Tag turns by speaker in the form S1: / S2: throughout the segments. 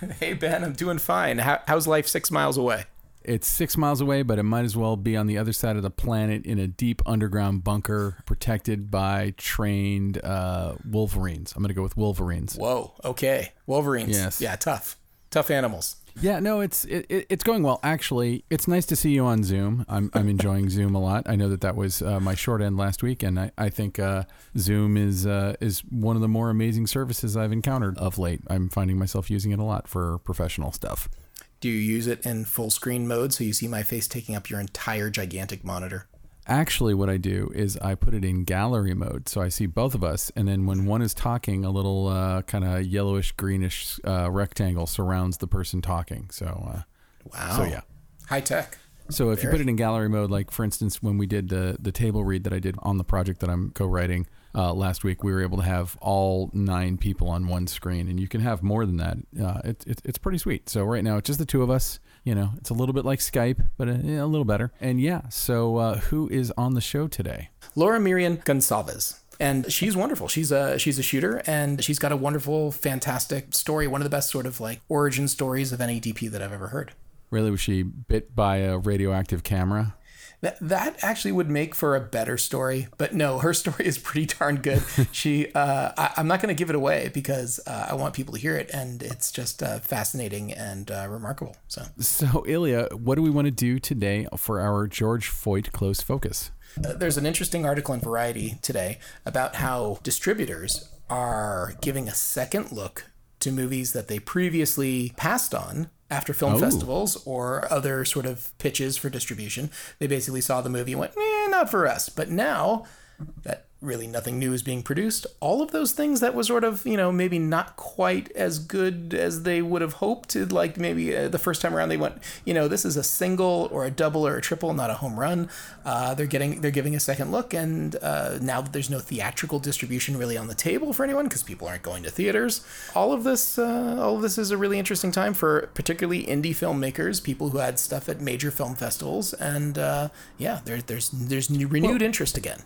S1: Hey, Ben, I'm doing fine. How, how's life six miles away?
S2: It's six miles away, but it might as well be on the other side of the planet in a deep underground bunker protected by trained uh, wolverines. I'm going to go with wolverines.
S1: Whoa, okay. Wolverines.
S2: Yes.
S1: Yeah, tough. Tough animals.
S2: Yeah, no, it's it, it, it's going well. Actually, it's nice to see you on Zoom. I'm I'm enjoying Zoom a lot. I know that that was uh, my short end last week, and I I think uh, Zoom is uh, is one of the more amazing services I've encountered of late. I'm finding myself using it a lot for professional stuff.
S1: Do you use it in full screen mode so you see my face taking up your entire gigantic monitor?
S2: Actually, what I do is I put it in gallery mode, so I see both of us, and then when one is talking, a little uh, kind of yellowish greenish uh, rectangle surrounds the person talking. So, uh,
S1: Wow.
S2: so yeah.
S1: High tech.
S2: So if you put it in gallery mode, like for instance, when we did the the table read that I did on the project that I'm co-writing uh, last week, we were able to have all nine people on one screen, and you can have more than that. Uh, it, it, it's pretty sweet. So right now it's just the two of us. You know, it's a little bit like Skype, but a, a little better. And yeah, so uh, who is on the show today?
S1: Laura Merians Gonçalves. And she's wonderful. She's a she's a shooter, and she's got a wonderful, fantastic story. One of the best sort of like origin stories of any DP that I've ever heard.
S2: Really, was she bit by a radioactive camera?
S1: That that actually would make for a better story, but no, her story is pretty darn good. she, uh, I, I'm not going to give it away because uh, I want people to hear it, and it's just uh, fascinating and uh, remarkable. So
S2: So Ilya, what do we want to do today for our George Foyt close focus?
S1: uh, there's an interesting article in Variety today about how distributors are giving a second look to movies that they previously passed on after film
S2: Oh.
S1: festivals or other sort of pitches for distribution. They basically saw the movie and went, eh, not for us. But now that really nothing new is being produced, all of those things that was sort of, you know, maybe not quite as good as they would have hoped, like maybe uh, the first time around they went, you know, this is a single or a double or a triple, not a home run. Uh, they're getting, they're giving a second look. And uh, now that there's no theatrical distribution really on the table for anyone because people aren't going to theaters, all of this, uh, all of this is a really interesting time for particularly indie filmmakers, people who had stuff at major film festivals. And uh, yeah, there, there's, there's new, renewed interest again.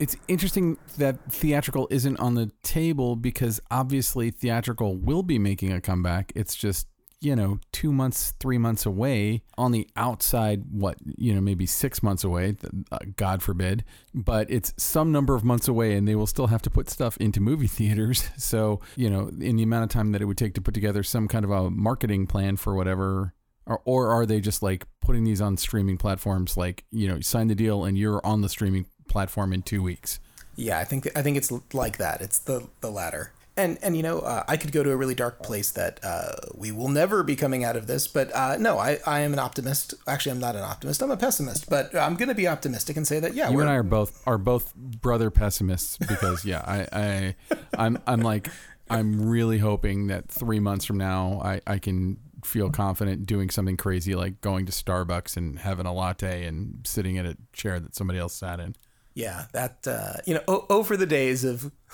S2: It's interesting that theatrical isn't on the table because obviously theatrical will be making a comeback. It's just, you know, two months, three months away. On the outside, what, you know, maybe six months away, uh, God forbid. But it's some number of months away and they will still have to put stuff into movie theaters. So, you know, in the amount of time that it would take to put together some kind of a marketing plan for whatever. Or, or are they just like putting these on streaming platforms like, you know, sign the deal and you're on the streaming platform in two weeks?
S1: Yeah, I think I think it's like that. It's the the latter. And and you know, uh, I could go to a really dark place that uh, we will never be coming out of this. But uh, no, I, I am an optimist. Actually, I'm not an optimist. I'm a pessimist. But I'm going to be optimistic and say that yeah,
S2: You and I are both are both brother pessimists because yeah, I, I I'm I'm like I'm really hoping that three months from now I, I can feel confident doing something crazy like going to Starbucks and having a latte and sitting in a chair that somebody else sat in.
S1: Yeah, that uh, you know, o- over the days of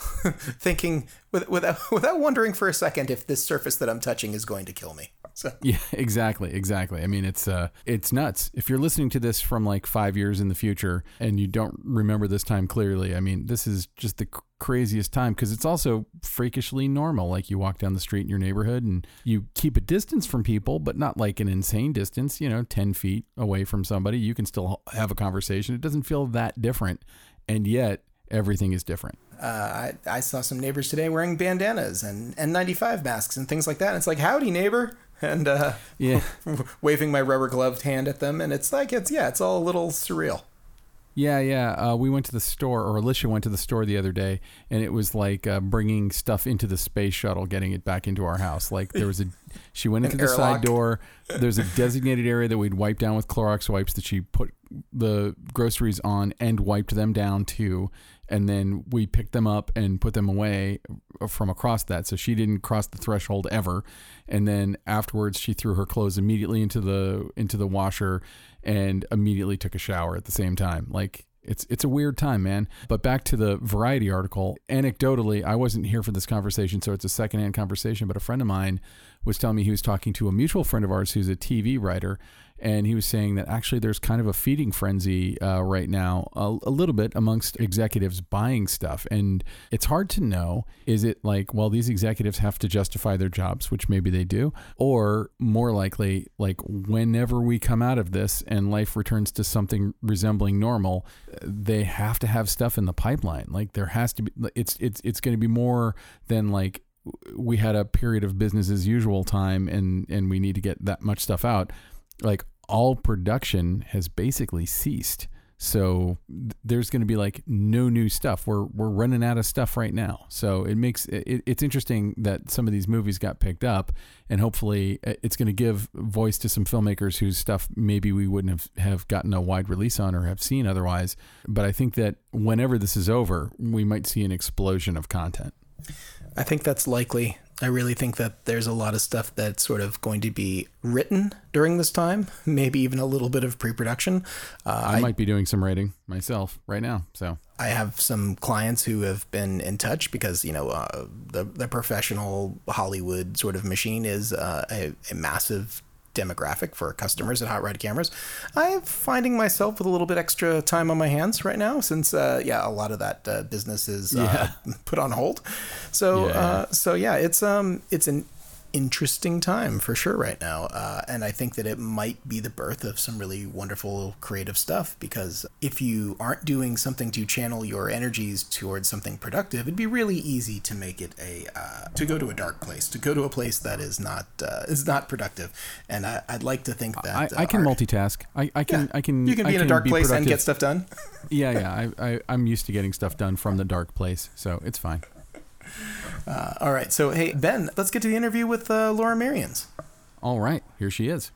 S1: thinking with, without without wondering for a second if this surface that I'm touching is going to kill me. So
S2: Yeah, exactly, exactly. I mean, it's uh, it's nuts. If you're listening to this from like five years in the future and you don't remember this time clearly, I mean, this is just the craziest time because it's also freakishly normal. Like you walk down the street in your neighborhood and you keep a distance from people, but not like an insane distance. You know, ten feet away from somebody, you can still have a conversation. It doesn't feel that different, and yet everything is different.
S1: uh, I, I saw some neighbors today wearing bandanas and N95 masks and things like that. And it's like, howdy, neighbor. And uh,
S2: Yeah.
S1: waving my rubber gloved hand at them. And it's like, it's, yeah, it's all a little surreal.
S2: Yeah, yeah. Uh, we went to the store, or Alicia went to the store the other day, and it was like uh, bringing stuff into the space shuttle, getting it back into our house. Like there was a, she went into the side door. There's a designated area that we'd wipe down with Clorox wipes that she put the groceries on and wiped them down too and then we picked them up and put them away from across that so she didn't cross the threshold ever and then afterwards she threw her clothes immediately into the into the washer and immediately took a shower at the same time like it's it's a weird time, man. But back to the Variety article. Anecdotally, I wasn't here for this conversation, so it's a secondhand conversation. But a friend of mine was telling me he was talking to a mutual friend of ours who's a TV writer, and he was saying that actually there's kind of a feeding frenzy uh, right now, a, a, little bit amongst executives buying stuff, and it's hard to know is it like well these executives have to justify their jobs, which maybe they do, or more likely like whenever we come out of this and life returns to something resembling normal, they have to have stuff in the pipeline. Like there has to be it's it's it's going to be more than like we had a period of business as usual time and and we need to get that much stuff out like all production has basically ceased. So there's going to be like no new stuff. We're we're running out of stuff right now. So it makes it, it's interesting that some of these movies got picked up, and hopefully uh, it's going to give voice to some filmmakers whose stuff maybe we wouldn't have have gotten a wide release on or have seen otherwise. But I think that whenever this is over, we might see an explosion of content.
S1: I think that's likely. I really think that there's a lot of stuff that's sort of going to be written during this time, maybe even a little bit of pre production.
S2: Uh, I, I might be doing some writing myself right now. So
S1: I have some clients who have been in touch because, you know, uh, the, the professional Hollywood sort of machine is uh, a, a massive demographic for customers at Hot Rod Cameras. I'm finding myself with a little bit extra time on my hands right now since, uh, yeah, a lot of that uh, business is uh, yeah. put on hold. So, yeah. Uh, so yeah, it's um, it's an interesting time for sure right now. Uh, and I think that it might be the birth of some really wonderful creative stuff because if you aren't doing something to channel your energies towards something productive, it'd be really easy to make it a uh, to go to a dark place, to go to a place that is not uh, is not productive. And I, would like to think that
S2: I, I can art, multitask. I, I can yeah, I can
S1: you can be
S2: I
S1: in a dark place productive. and get stuff done.
S2: yeah, yeah. I, I I'm used to getting stuff done from the dark place, so it's fine.
S1: Uh, all right. So, hey, Ben, let's get to the interview with uh, Laura Merians.
S2: All right. Here she is.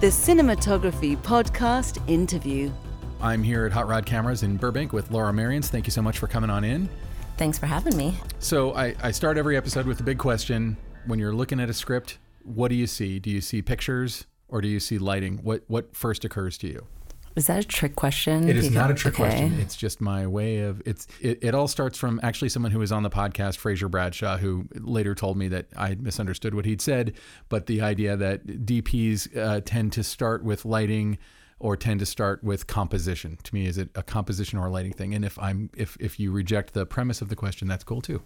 S3: The Cinematography Podcast Interview.
S2: I'm here at Hot Rod Cameras in Burbank with Laura Merians. Thank you so much for coming on in.
S4: Thanks for having me.
S2: So, I, I start every episode with a big question. When you're looking at a script, what do you see? Do you see pictures or do you see lighting? What, what first occurs to you?
S4: Is that a trick question?
S2: It is not a trick okay. question. It's just my way of it's. It, it all starts from actually someone who was on the podcast, Frazer Bradshaw, who later told me that I misunderstood what he'd said, but the idea that DPs uh, tend to start with lighting or tend to start with composition. To me, is it a composition or a lighting thing? And if I'm if if you reject the premise of the question, that's cool too.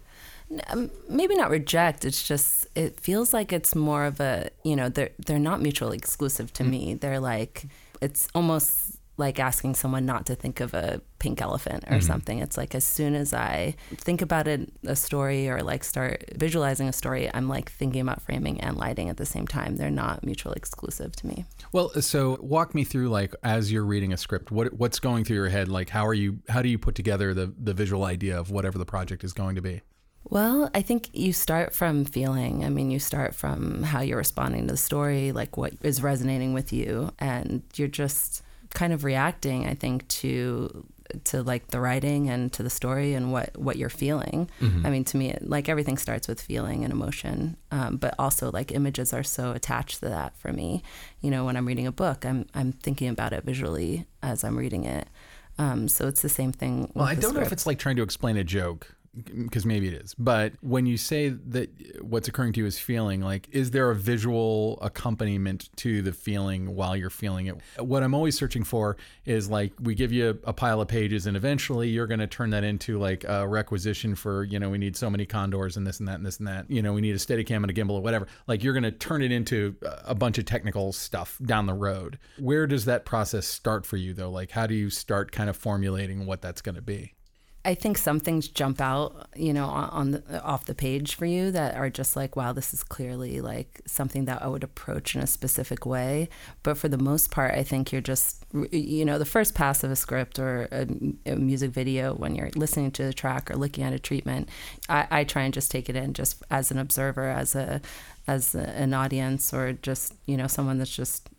S4: Um, maybe not reject. It's just it feels like it's more of a you know they're they're not mutually exclusive to mm-hmm. me. They're like it's almost like asking someone not to think of a pink elephant or mm-hmm. something. It's like as soon as I think about it, a story or like start visualizing a story, I'm like thinking about framing and lighting at the same time. They're not mutually exclusive to me.
S2: Well, so walk me through like as you're reading a script, what what's going through your head? Like how are you how do you put together the the visual idea of whatever the project is going to be?
S4: Well, I think you start from feeling. I mean, you start from how you're responding to the story, like what is resonating with you, and you're just kind of reacting, I think, to to like the writing and to the story and what what you're feeling. Mm-hmm. I mean, to me, like everything starts with feeling and emotion, um, but also like images are so attached to that for me. You know, when I'm reading a book, I'm I'm thinking about it visually as I'm reading it. Um, so it's the same thing.
S2: Well, I don't
S4: script.
S2: know if it's like trying to explain a joke because maybe it is. But when you say that what's occurring to you is feeling, like, is there a visual accompaniment to the feeling while you're feeling it? What I'm always searching for is like, we give you a pile of pages, and eventually you're going to turn that into like a requisition for, you know, we need so many condors and this and that and this and that. You know, we need a steady cam and a gimbal or whatever. Like, you're going to turn it into a bunch of technical stuff down the road. Where does that process start for you, though? Like, how do you start kind of formulating what that's going to be?
S4: I think some things jump out, you know, on the, off the page for you that are just like, wow, this is clearly like something that I would approach in a specific way. But for the most part, I think you're just, you know, the first pass of a script or a, a music video when you're listening to the track or looking at a treatment, I, I try and just take it in just as an observer, as a as an audience, or just you know someone that's just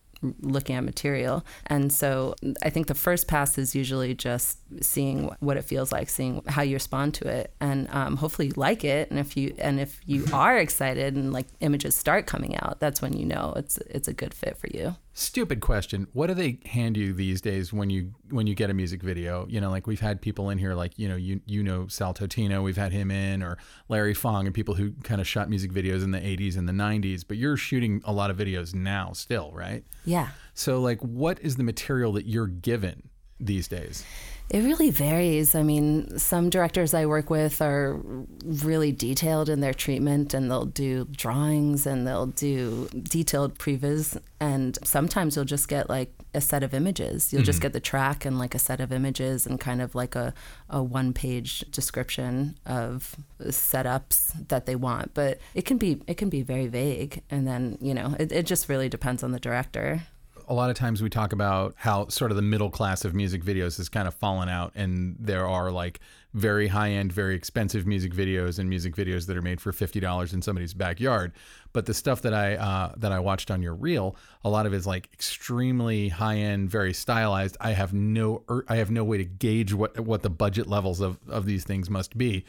S4: looking at material. And so I think the first pass is usually just seeing what it feels like, seeing how you respond to it, and um, hopefully you like it. And if you and if you are excited and like images start coming out, that's when you know it's it's a good fit for you.
S2: Stupid question. What do they hand you these days when you when you get a music video? You know, like we've had people in here, like you know, you you know Sal Totino, we've had him in, or Larry Fong, and people who kind of shot music videos in the '80s and the '90s. But you're shooting a lot of videos now, still, right?
S4: Yeah.
S2: So, like, what is the material that you're given these days?
S4: It really varies. I mean, some directors I work with are really detailed in their treatment and they'll do drawings and they'll do detailed previs. And sometimes you'll just get like a set of images. You'll mm-hmm. just get the track and like a set of images and kind of like a, a one page description of setups that they want. But it can be it can be very vague. And then, you know, it, it just really depends on the director
S2: a lot of times we talk about how sort of the middle class of music videos has kind of fallen out, and there are like very high end, very expensive music videos and music videos that are made for fifty dollars in somebody's backyard. But the stuff that I uh, that I watched on your reel, a lot of it is like extremely high end, very stylized. I have no I have no way to gauge what what the budget levels of of these things must be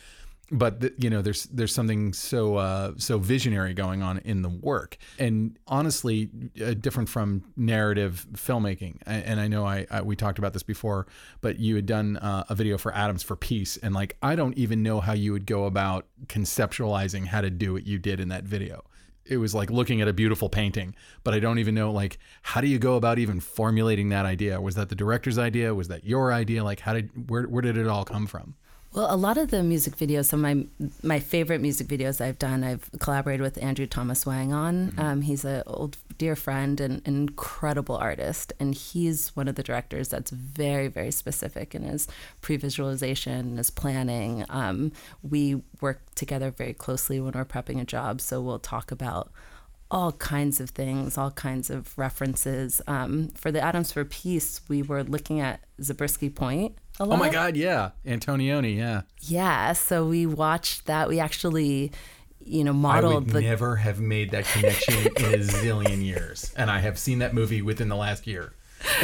S2: but you know there's there's something so uh, so visionary going on in the work. And honestly uh, different from narrative filmmaking. And I know I, I, we talked about this before but you had done uh, a video for Atoms for Peace. And like I don't even know how you would go about conceptualizing how to do what you did in that video. It was like looking at a beautiful painting but I don't even know like how do you go about even formulating that idea? Was that the director's idea? Was that your idea? Like how did where where did it all come from
S4: well, a lot of the music videos, some of my my favorite music videos I've done, I've collaborated with Andrew Thomas Huang on. Mm-hmm. Um, he's an old dear friend and an incredible artist, and he's one of the directors that's very very specific in his pre-visualization, his planning. Um, we work together very closely when we're prepping a job, so we'll talk about all kinds of things, all kinds of references. Um, for the Atoms for Peace, we were looking at Zabriskie Point.
S2: Oh my God, yeah, Antonioni, yeah.
S4: Yeah, so we watched that. We actually, you know, modeled. I
S2: would
S4: the...
S2: never have made that connection in a zillion years, and I have seen that movie within the last year.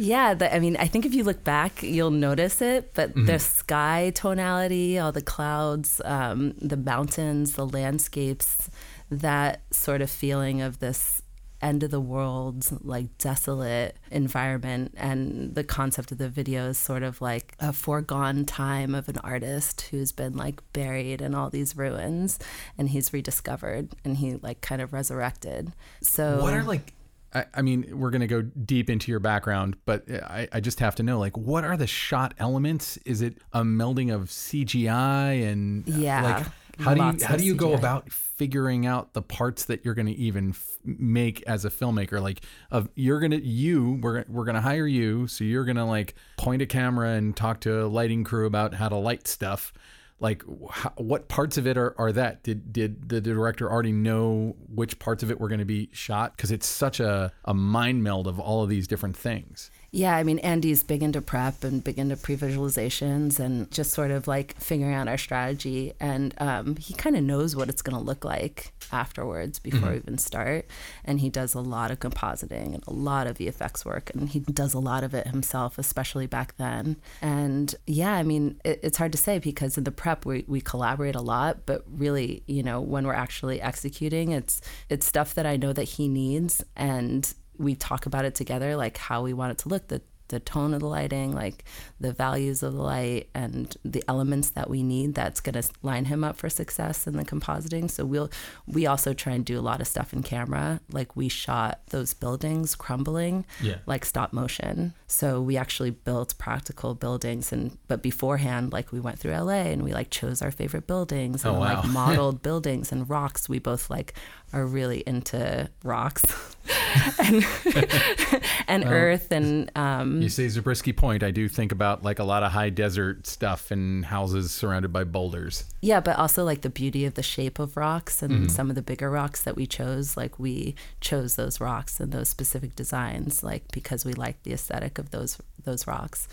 S4: Yeah, the, I mean, I think if you look back, you'll notice it. But mm-hmm. the sky tonality, all the clouds, um, the mountains, the landscapes, that sort of feeling of this end of the world, like desolate environment. And the concept of the video is sort of like a foregone time of an artist who's been like buried in all these ruins and he's rediscovered and he like kind of resurrected. So,
S2: what are like I, I, mean, we're going to go deep into your background, but uh, I, I, just have to know, like, what are the shot elements? Is it a melding of CGI and uh,
S4: yeah,
S2: like how do you how do you go about figuring out the parts that you're going to even f- make as a filmmaker? Like, of you're gonna you we're we're gonna hire you, so you're gonna like point a camera and talk to a lighting crew about how to light stuff. Like, how, what parts of it are, are that? Did did the director already know which parts of it were going to be shot? Because it's such a a mind meld of all of these different things.
S4: Yeah, I mean, Andy's big into prep and big into pre visualizations and just sort of like figuring out our strategy. And um, he kind of knows what it's going to look like afterwards before mm-hmm. we even start. And he does a lot of compositing and a lot of VFX work. And he does a lot of it himself, especially back then. And yeah, I mean, it, it's hard to say because in the prep, we, we collaborate a lot. But really, you know, when we're actually executing, it's, it's stuff that I know that he needs. And we talk about it together, like how we want it to look, the the tone of the lighting, like the values of the light and the elements that we need that's going to line him up for success in the compositing. So we'll we also try and do a lot of stuff in camera. Like we shot those buildings crumbling
S2: yeah.
S4: like stop motion. So we actually built practical buildings and but beforehand like we went through LA and we like chose our favorite buildings and
S2: oh, wow.
S4: like modeled buildings and rocks. We both like are really into rocks and and earth and um
S2: you say Zabriskie Point, I do think about like a lot of high desert stuff and houses surrounded by boulders.
S4: Yeah, but also like the beauty of the shape of rocks and some of the bigger rocks that we chose. Like we chose those rocks and those specific designs, like because we liked the aesthetic of those those rocks.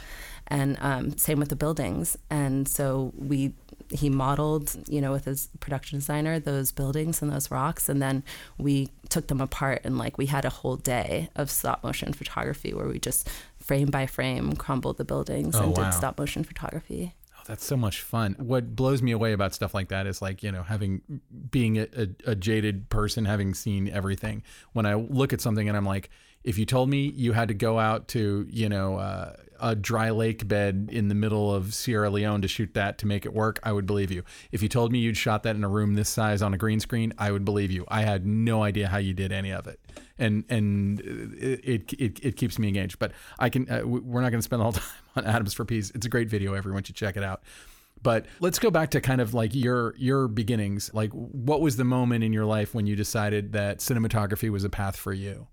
S4: And um, same with the buildings. And so we he modeled, you know, with his production designer those buildings and those rocks, and then we took them apart and like we had a whole day of stop motion photography where we just frame by frame crumbled the buildings
S2: Oh,
S4: and
S2: wow.
S4: did stop motion photography.
S2: Oh, that's so much fun. What blows me away about stuff like that is like, you know, having being a, a, a jaded person, having seen everything. When I look at something and I'm like, if you told me you had to go out to, you know, uh, a dry lake bed in the middle of Sierra Leone to shoot that to make it work, I would believe you. If you told me you'd shot that in a room this size on a green screen, I would believe you. I had no idea how you did any of it. And and it it, it, keeps me engaged. But I can uh, we're not going to spend the time on Atoms for Peace. It's a great video. Everyone should check it out. But let's go back to kind of like your your beginnings. Like, what was the moment in your life when you decided that cinematography was a path for you?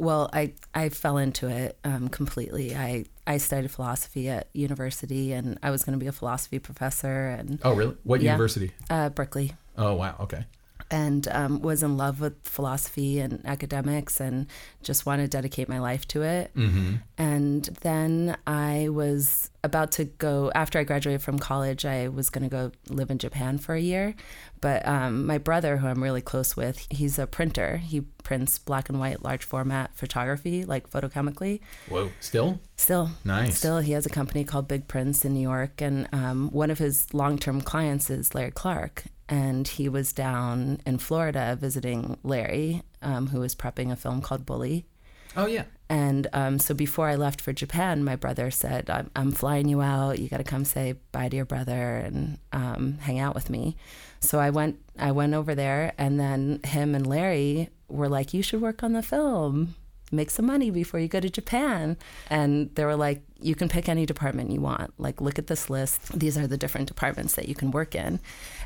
S4: Well, I, I fell into it um, completely. I, I studied philosophy at university and I was going to be a philosophy professor and
S2: Oh, really? What
S4: Yeah.
S2: university?
S4: uh, Berkeley
S2: Oh, wow. Okay.
S4: And um, was in love with philosophy and academics and just wanted to dedicate my life to it.
S2: Mm-hmm.
S4: And then I was about to go, after I graduated from college, I was going to go live in Japan for a year. But um, my brother, who I'm really close with, he's a printer. He prints black and white, large format photography, like photochemically.
S2: Whoa. Still?
S4: Still,
S2: Nice.
S4: Still, he has a company called Big Prince in New York, and um, one of his long-term clients is Larry Clark, and he was down in Florida visiting Larry, um, who was prepping a film called Bully.
S2: Oh, yeah.
S4: And um, so before I left for Japan, my brother said, "I'm, I'm flying you out. You got to come say bye to your brother and um, hang out with me." So I went. I went over there, and then him and Larry were like, "You should work on the film." Make some money before you go to Japan. And they were like, you can pick any department you want. Like, look at this list. These are the different departments that you can work in.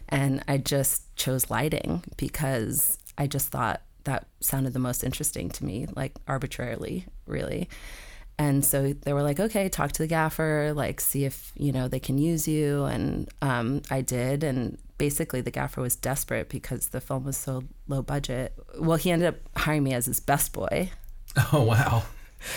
S4: And I just chose lighting because I just thought that sounded the most interesting to me, like arbitrarily, really. And so they were like, okay, talk to the gaffer, like see if, you know, they can use you. And um, I did. And basically the gaffer was desperate because the film was so low budget. Well, he ended up hiring me as his best boy,
S2: Oh, wow.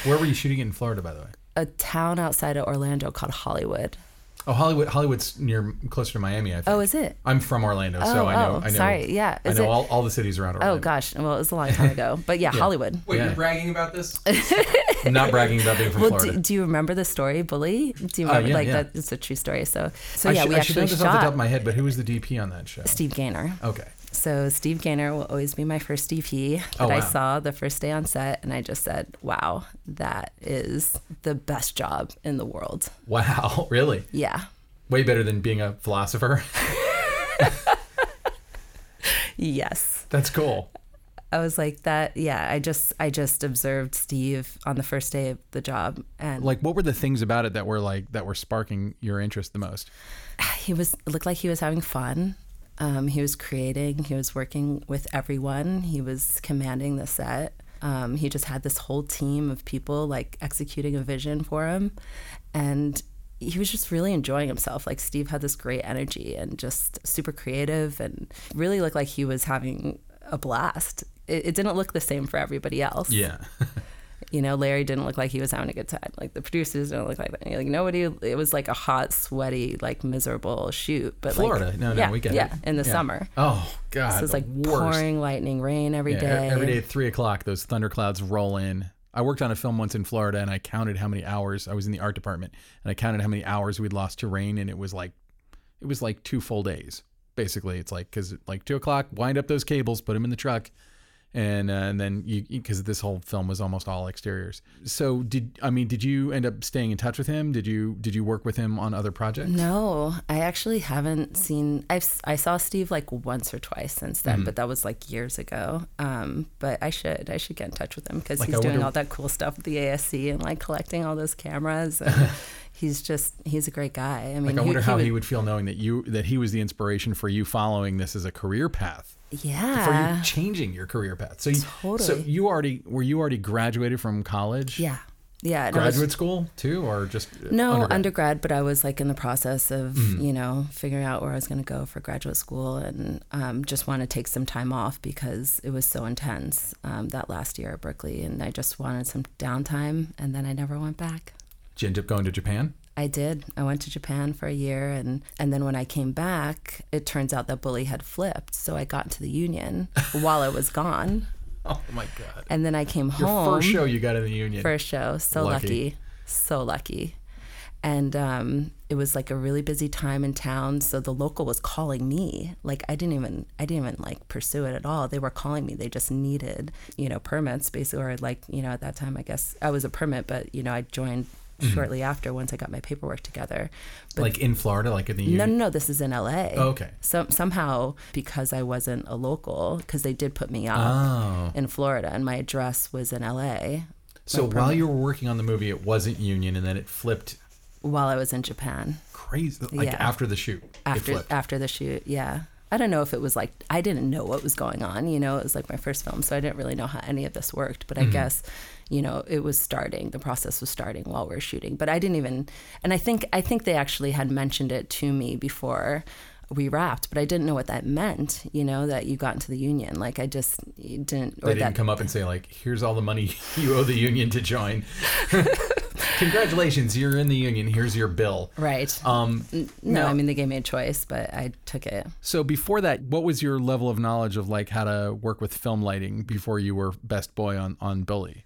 S2: Where were you shooting it in Florida, by the way?
S4: a town outside of Orlando called Hollywood.
S2: Oh, Hollywood. Hollywood's near closer to Miami, I think.
S4: Oh, is it?
S2: I'm from Orlando,
S4: Oh,
S2: so I know.
S4: oh,
S2: I know.
S4: sorry. Yeah.
S2: I know
S4: it?
S2: all, all the cities around Orlando.
S4: Oh gosh, well it was a long time ago, but yeah, Hollywood.
S5: Wait,
S2: Yeah.
S5: you're bragging about this?
S2: I'm not bragging about being from
S4: Well,
S2: Florida.
S4: do, do you remember the story, Bully? Do you
S2: Uh,
S4: remember
S2: yeah,
S4: like
S2: yeah.
S4: that? It's a true story. So, so
S2: I,
S4: yeah,
S2: should,
S4: we
S2: I should know
S4: actually
S2: this off the top of my head, but who was the DP on that show?
S4: Steve Gainer.
S2: Okay.
S4: So Steve Gainer will always be my first DP that
S2: Oh,
S4: I saw the first day on set, and I just said, "Wow, that is the best job in the world."
S2: Wow. Really?
S4: Yeah,
S2: Way better than being a philosopher.
S4: yes.
S2: That's cool.
S4: I was like that. Yeah, I just I just observed Steve on the first day of the job, and
S2: Like, what were the things about it that were like that were sparking your interest the most?
S4: he was looked like he was having fun. Um, he was creating. He was working with everyone. He was commanding the set. Um, he just had this whole team of people like executing a vision for him, and he was just really enjoying himself. Like Steve had this great energy and just super creative, and really looked like he was having a blast. It, it didn't look the same for everybody else.
S2: Yeah.
S4: You know, Larry didn't look like he was having a good time. Like the producers didn't look like that. Like nobody. It was like a hot, sweaty, like miserable shoot. But
S2: Florida.
S4: like,
S2: No, no,
S4: yeah,
S2: we get
S4: yeah,
S2: it.
S4: in the
S2: Yeah.
S4: summer.
S2: Oh God.
S4: So it's
S2: the
S4: like
S2: worst.
S4: pouring lightning, rain every
S2: Yeah,
S4: day.
S2: Every day at three o'clock, those thunderclouds roll in. I worked on a film once in Florida, and I counted how many hours I was in the art department, and I counted how many hours we'd lost to rain, and it was like, it was like two full days. Basically, it's like because like two o'clock, wind up those cables, put them in the truck, and uh, and then you because this whole film was almost all exteriors. So did I mean did you end up staying in touch with him? Did you did you work with him on other projects?
S4: No, I actually haven't seen. I've I saw Steve like once or twice since then, but that was like years ago. Um, but I should I should get in touch with him because
S2: Like,
S4: he's
S2: I
S4: doing
S2: wonder-
S4: all that cool stuff with the ASC and like collecting all those cameras. And he's just he's a great guy. I mean,
S2: Like I wonder how
S4: would-
S2: he would feel knowing that you that he was the inspiration for you following this as a career path.
S4: Yeah.
S2: for you changing your career path. So you, so you already were you already graduated from college?
S4: Yeah. yeah. I was-
S2: Graduate school too, or just
S4: no
S2: undergrad?
S4: undergrad. but I was like in the process of
S2: Mm-hmm.
S4: you know figuring out where I was going to go for graduate school, and um, just want to take some time off because it was so intense um, that last year at Berkeley, and I just wanted some downtime, and then I never went back.
S2: Did you end up going to Japan?
S4: I did. I went to Japan for a year, and and then when I came back, it turns out that bully had flipped, so I got into the union while I was gone,
S2: Oh my god!
S4: and then I came
S2: Your
S4: home.
S2: first show you got in the union.
S4: First show. So
S2: Lucky.
S4: lucky. So lucky. And um, it was like a really busy time in town. So the local was calling me. Like I didn't even I didn't even like pursue it at all. They were calling me. They just needed, you know, permits basically or like, you know, at that time I guess I was a permit, but you know, I joined Mm-hmm. shortly after once I got my paperwork together. But
S2: like in Florida, like in the
S4: no,
S2: union.
S4: no, no. This is in LA.
S2: Oh, okay.
S4: So somehow, because I wasn't a local, because they did put me up
S2: Oh.
S4: in Florida, and my address was in LA
S2: So while you were working on the movie, it wasn't union, and then it flipped
S4: while I was in Japan.
S2: crazy. Like
S4: Yeah.
S2: after the shoot,
S4: after after the shoot yeah i don't know if it was like i didn't know what was going on you know it was like my first film so i didn't really know how any of this worked but i mm-hmm. guess you know it was starting the process was starting while we were shooting but i didn't even and i think i think they actually had mentioned it to me before we wrapped but i didn't know what that meant you know that you got into the union like i just didn't
S2: They didn't
S4: that
S2: come up and say like, "Here's all the money you owe the union to join." Congratulations, you're in the union. Here's your bill.
S4: right
S2: Um,
S4: no
S2: now-
S4: i mean they gave me a choice but i took it
S2: So before that, what was your level of knowledge of like how to work with film lighting before you were best boy on on Bully?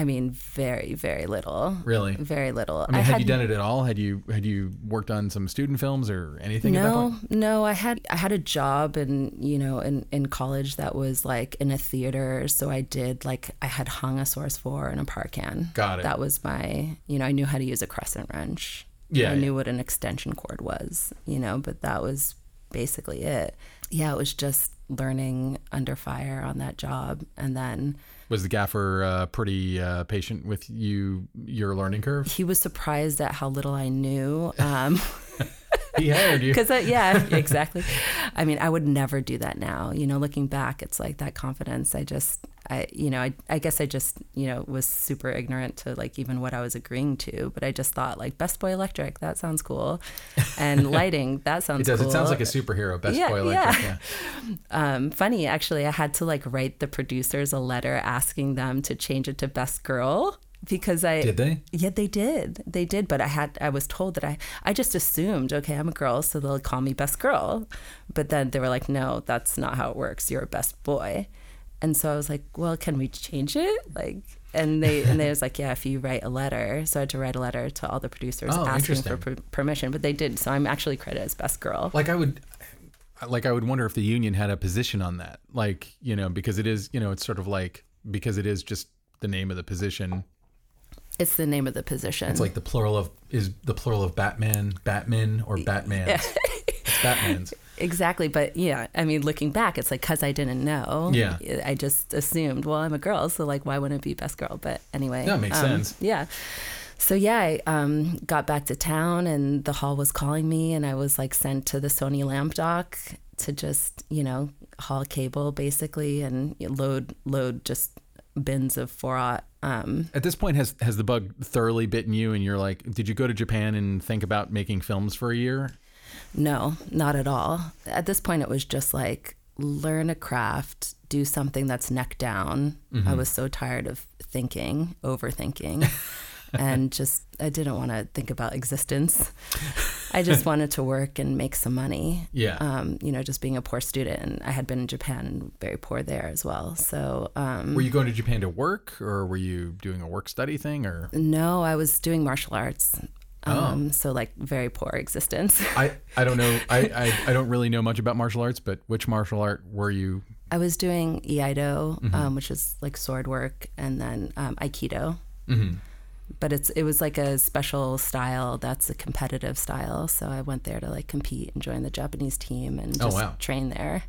S4: I mean very very little
S2: Really?
S4: very little
S2: I mean, had, you done it at all? Had you had you worked on some student films or anything at that
S4: No,
S2: point?
S4: no. I had I had a job in you know in in college that was like in a theater. So I did like I had hung a source four in a par can.
S2: Got it.
S4: That was my you know I knew how to use a crescent wrench.
S2: Yeah,
S4: I
S2: yeah.
S4: knew what an extension cord was. You know, but that was basically it. Yeah, it was just learning under fire on that job, and then
S2: Was the gaffer uh, pretty uh, patient with you your learning curve?
S4: he was surprised at how little I knew. Um,
S2: He hired you.
S4: Because yeah, exactly. I mean, I would never do that now. You know, looking back, it's like that confidence. I just, I, you know, I, I guess I just, you know, was super ignorant to like even what I was agreeing to. But I just thought like Best Boy Electric, that sounds cool, and lighting, that sounds.
S2: It does.
S4: Cool.
S2: It sounds like a superhero. Best
S4: Yeah,
S2: boy electric.
S4: yeah.
S2: Yeah.
S4: Um, funny, actually, I had to like write the producers a letter asking them to change it to Best Girl because I
S2: Did they?
S4: Yeah, they did. They did, but I had I was told that I I just assumed, okay, I'm a girl, so they'll call me best girl. But then they were like, no, that's not how it works. You're a best boy. And so I was like, well, can we change it? Like and they and they was like, yeah, if you write a letter. So I had to write a letter to all the producers
S2: Oh,
S4: asking for per- permission, but they did. So I'm actually credited as best girl.
S2: Like I would, like I would wonder if the union had a position on that. Like you know, because it is you know, it's sort of like because it is just the name of the position.
S4: It's the name of the position.
S2: It's like the plural of is the plural of Batman, Batman, or Batman's. it's Batman's.
S4: Exactly, but yeah, I mean, looking back, it's like because I didn't know.
S2: Yeah.
S4: I just assumed, well, I'm a girl, so like, why wouldn't it be best girl? But anyway,
S2: That makes
S4: um,
S2: sense.
S4: Yeah. So yeah, I um, got back to town, and the hall was calling me, and I was like sent to the Sony lamp dock to just you know haul cable basically and load load just bins of four aught. Um,
S2: At this point, has has the bug thoroughly bitten you? And you're like, did you go to Japan and think about making films for a year?
S4: No, not at all. At this point, it was just like learn a craft, do something that's neck down. I was so tired of thinking, overthinking, and just I didn't want to think about existence. I just wanted to work and make some money.
S2: Yeah.
S4: Um, you know, just being a poor student, and I had been in Japan and very poor there as well. So um,
S2: Were you going to Japan to work, or were you doing a work study thing, or?
S4: no, I was doing martial arts.
S2: Oh.
S4: Um, so like very poor existence.
S2: I, I don't know. I, I, I don't really know much about martial arts, but which martial art were you?
S4: I was doing Iaido,
S2: Mm-hmm.
S4: um, which is like sword work, and then um, Aikido.
S2: Mm-hmm.
S4: But it's it was like a special style that's a competitive style. So I went there to like compete and join the Japanese team and
S2: Oh,
S4: just
S2: wow.
S4: train there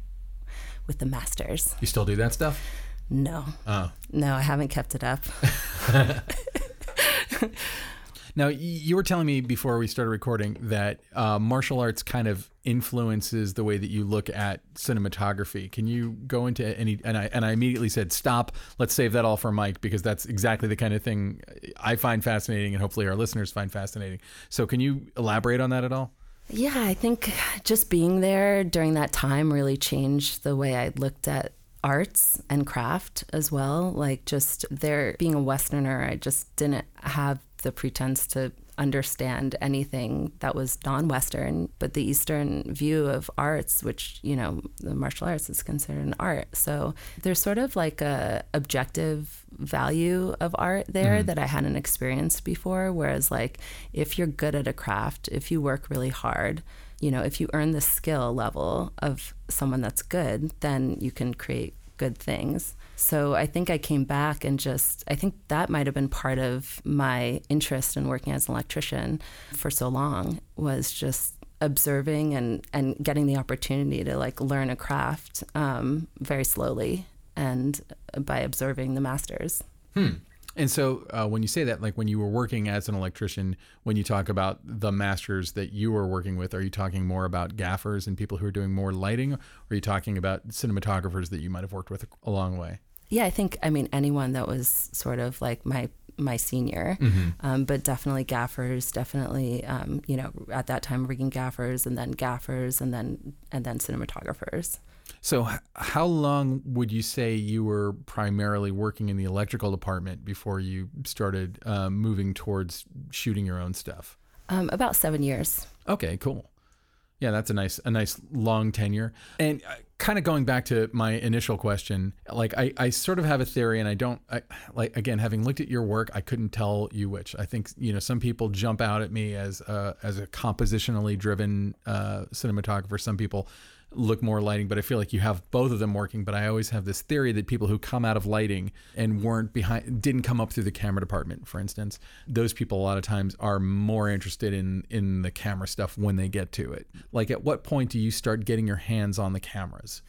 S4: with the masters.
S2: You still do that stuff?
S4: No,
S2: Oh.
S4: no, I haven't kept it up.
S2: Now, you were telling me before we started recording that uh, martial arts kind of influences the way that you look at cinematography. Can you go into any? And I and I immediately said, "Stop. Let's save that all for mic because that's exactly the kind of thing I find fascinating, and hopefully our listeners find fascinating." So, can you elaborate on that at all?
S4: Yeah, I think just being there during that time really changed the way I looked at arts and craft as well. Like just there being a Westerner, I just didn't have the pretense to understand anything that was non-western but the eastern view of arts which you know the martial arts is considered an art. So there's sort of like a objective value of art there mm-hmm. that i hadn't experienced before. Whereas like if you're good at a craft if you work really hard you know if you earn the skill level of someone that's good then you can create good things so I think I came back and just, I think that might have been part of my interest in working as an electrician for so long was just observing and, and getting the opportunity to like learn a craft um, very slowly and by observing the masters.
S2: Hmm. And so, uh, when you say that, like when you were working as an electrician, when you talk about the masters that you were working with, are you talking more about gaffers and people who are doing more lighting, or are you talking about cinematographers that you might have worked with a long way?
S4: Yeah, I think I mean anyone that was sort of like my my senior,
S2: Mm-hmm.
S4: um, but definitely gaffers, definitely um, you know at that time rigging gaffers and then gaffers and then and then cinematographers.
S2: So, how long would you say you were primarily working in the electrical department before you started uh, moving towards shooting your own stuff?
S4: Um, about seven years.
S2: Okay, cool. Yeah, that's a nice a nice long tenure. And uh, kind of going back to my initial question, like I, I sort of have a theory and I don't I, like again having looked at your work, I couldn't tell you which. I think you know some people jump out at me as a, as a compositionally driven uh, cinematographer. Some people look more lighting, but I feel like you have both of them working. But I always have this theory that people who come out of lighting and weren't behind, didn't come up through the camera department, for instance, those people a lot of times are more interested in in the camera stuff when they get to it. Like, at what point do you start getting your hands on the cameras?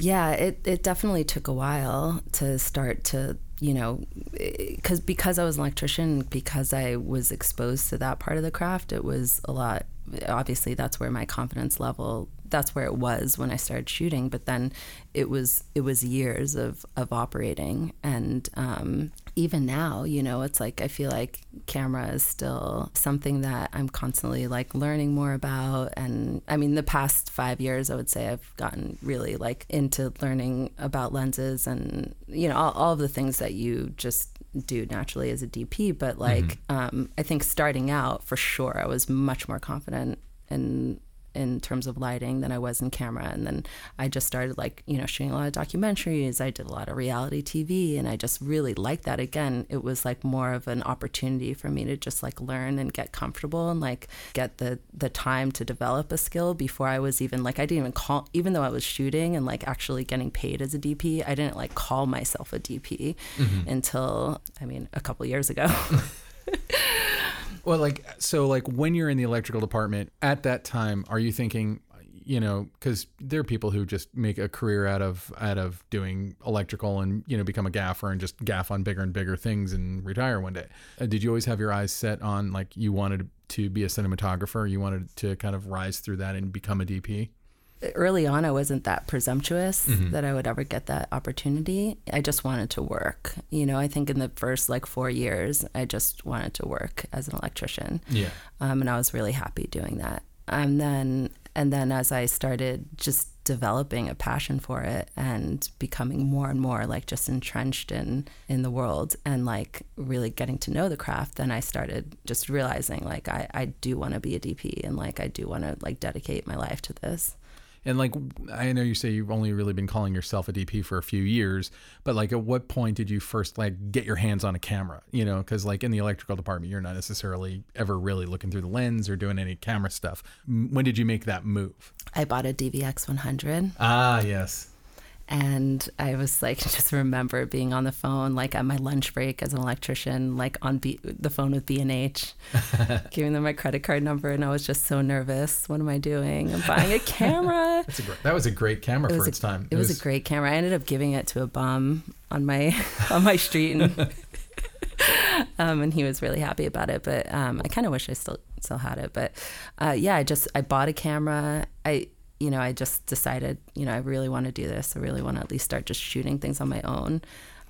S4: Yeah, it, it definitely took a while to start to, you know, because because I was an electrician, because I was exposed to that part of the craft, it was a lot. Obviously, that's where my confidence level. That's where it was when I started shooting. But then, it was it was years of of operating, and um, even now, you know, it's like I feel like camera is still something that I'm constantly like learning more about. And I mean, the past five years, I would say I've gotten really like into learning about lenses and, you know, all, all of the things that you just do naturally as a DP. But like, um, I think starting out for sure, I was much more confident in in terms of lighting than I was in camera. And then I just started like, you know, shooting a lot of documentaries. I did a lot of reality TV and I just really liked that. Again, it was like more of an opportunity for me to just like learn and get comfortable and like get the the time to develop a skill before I was even like I didn't even call even though I was shooting and like actually getting paid as a DP, I didn't like call myself a DP mm-hmm. until I mean a couple years ago.
S2: Well, like so, like when you're in the electrical department at that time, are you thinking, you know, because there are people who just make a career out of out of doing electrical and you know become a gaffer and just gaff on bigger and bigger things and retire one day. Uh, did you always have your eyes set on like you wanted to be a cinematographer? You wanted to kind of rise through that and become a DP?
S4: Early on I wasn't that presumptuous
S2: Mm-hmm.
S4: that I would ever get that opportunity. I just wanted to work. You know, I think in the first like 4 years I just wanted to work as an electrician.
S2: Yeah.
S4: Um, and I was really happy doing that. And then and then as I started just developing a passion for it and becoming more and more like just entrenched in in the world and like really getting to know the craft then i started just realizing like i, I do want to be a dp and like i do want to like dedicate my life to this
S2: And like, I know you say you've only really been calling yourself a DP for a few years, but like, at what point did you first like get your hands on a camera? You know, because like in the electrical department, you're not necessarily ever really looking through the lens or doing any camera stuff. When did you make that move?
S4: I bought a DVX 100
S2: Ah, yes.
S4: And I was like, just remember being on the phone, like at my lunch break as an electrician, like on B- the phone with B and H, giving them my credit card number, and I was just so nervous. What am I doing? I'm buying a camera.
S2: That's a great, that was a great camera
S4: It
S2: for
S4: was,
S2: its
S4: a,
S2: time.
S4: it was a great camera. I ended up giving it to a bum on my on my street, and um, and he was really happy about it. But um, I kind of wish I still still had it. But uh, yeah, I just I bought a camera. I you know I just decided you know I really want to do this. I really want to at least start just shooting things on my own.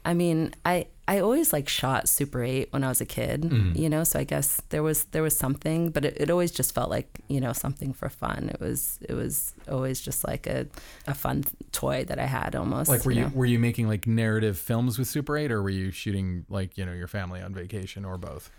S4: I mean, I I always like shot Super 8 when I was a kid,
S2: Mm-hmm.
S4: you know, so I guess there was there was something, but it, it always just felt like, you know, something for fun. It was it was always just like a, a fun toy that I had almost.
S2: Like, were you
S4: know?
S2: were you making like narrative films with Super 8, or were you shooting like you know your family on vacation, or both?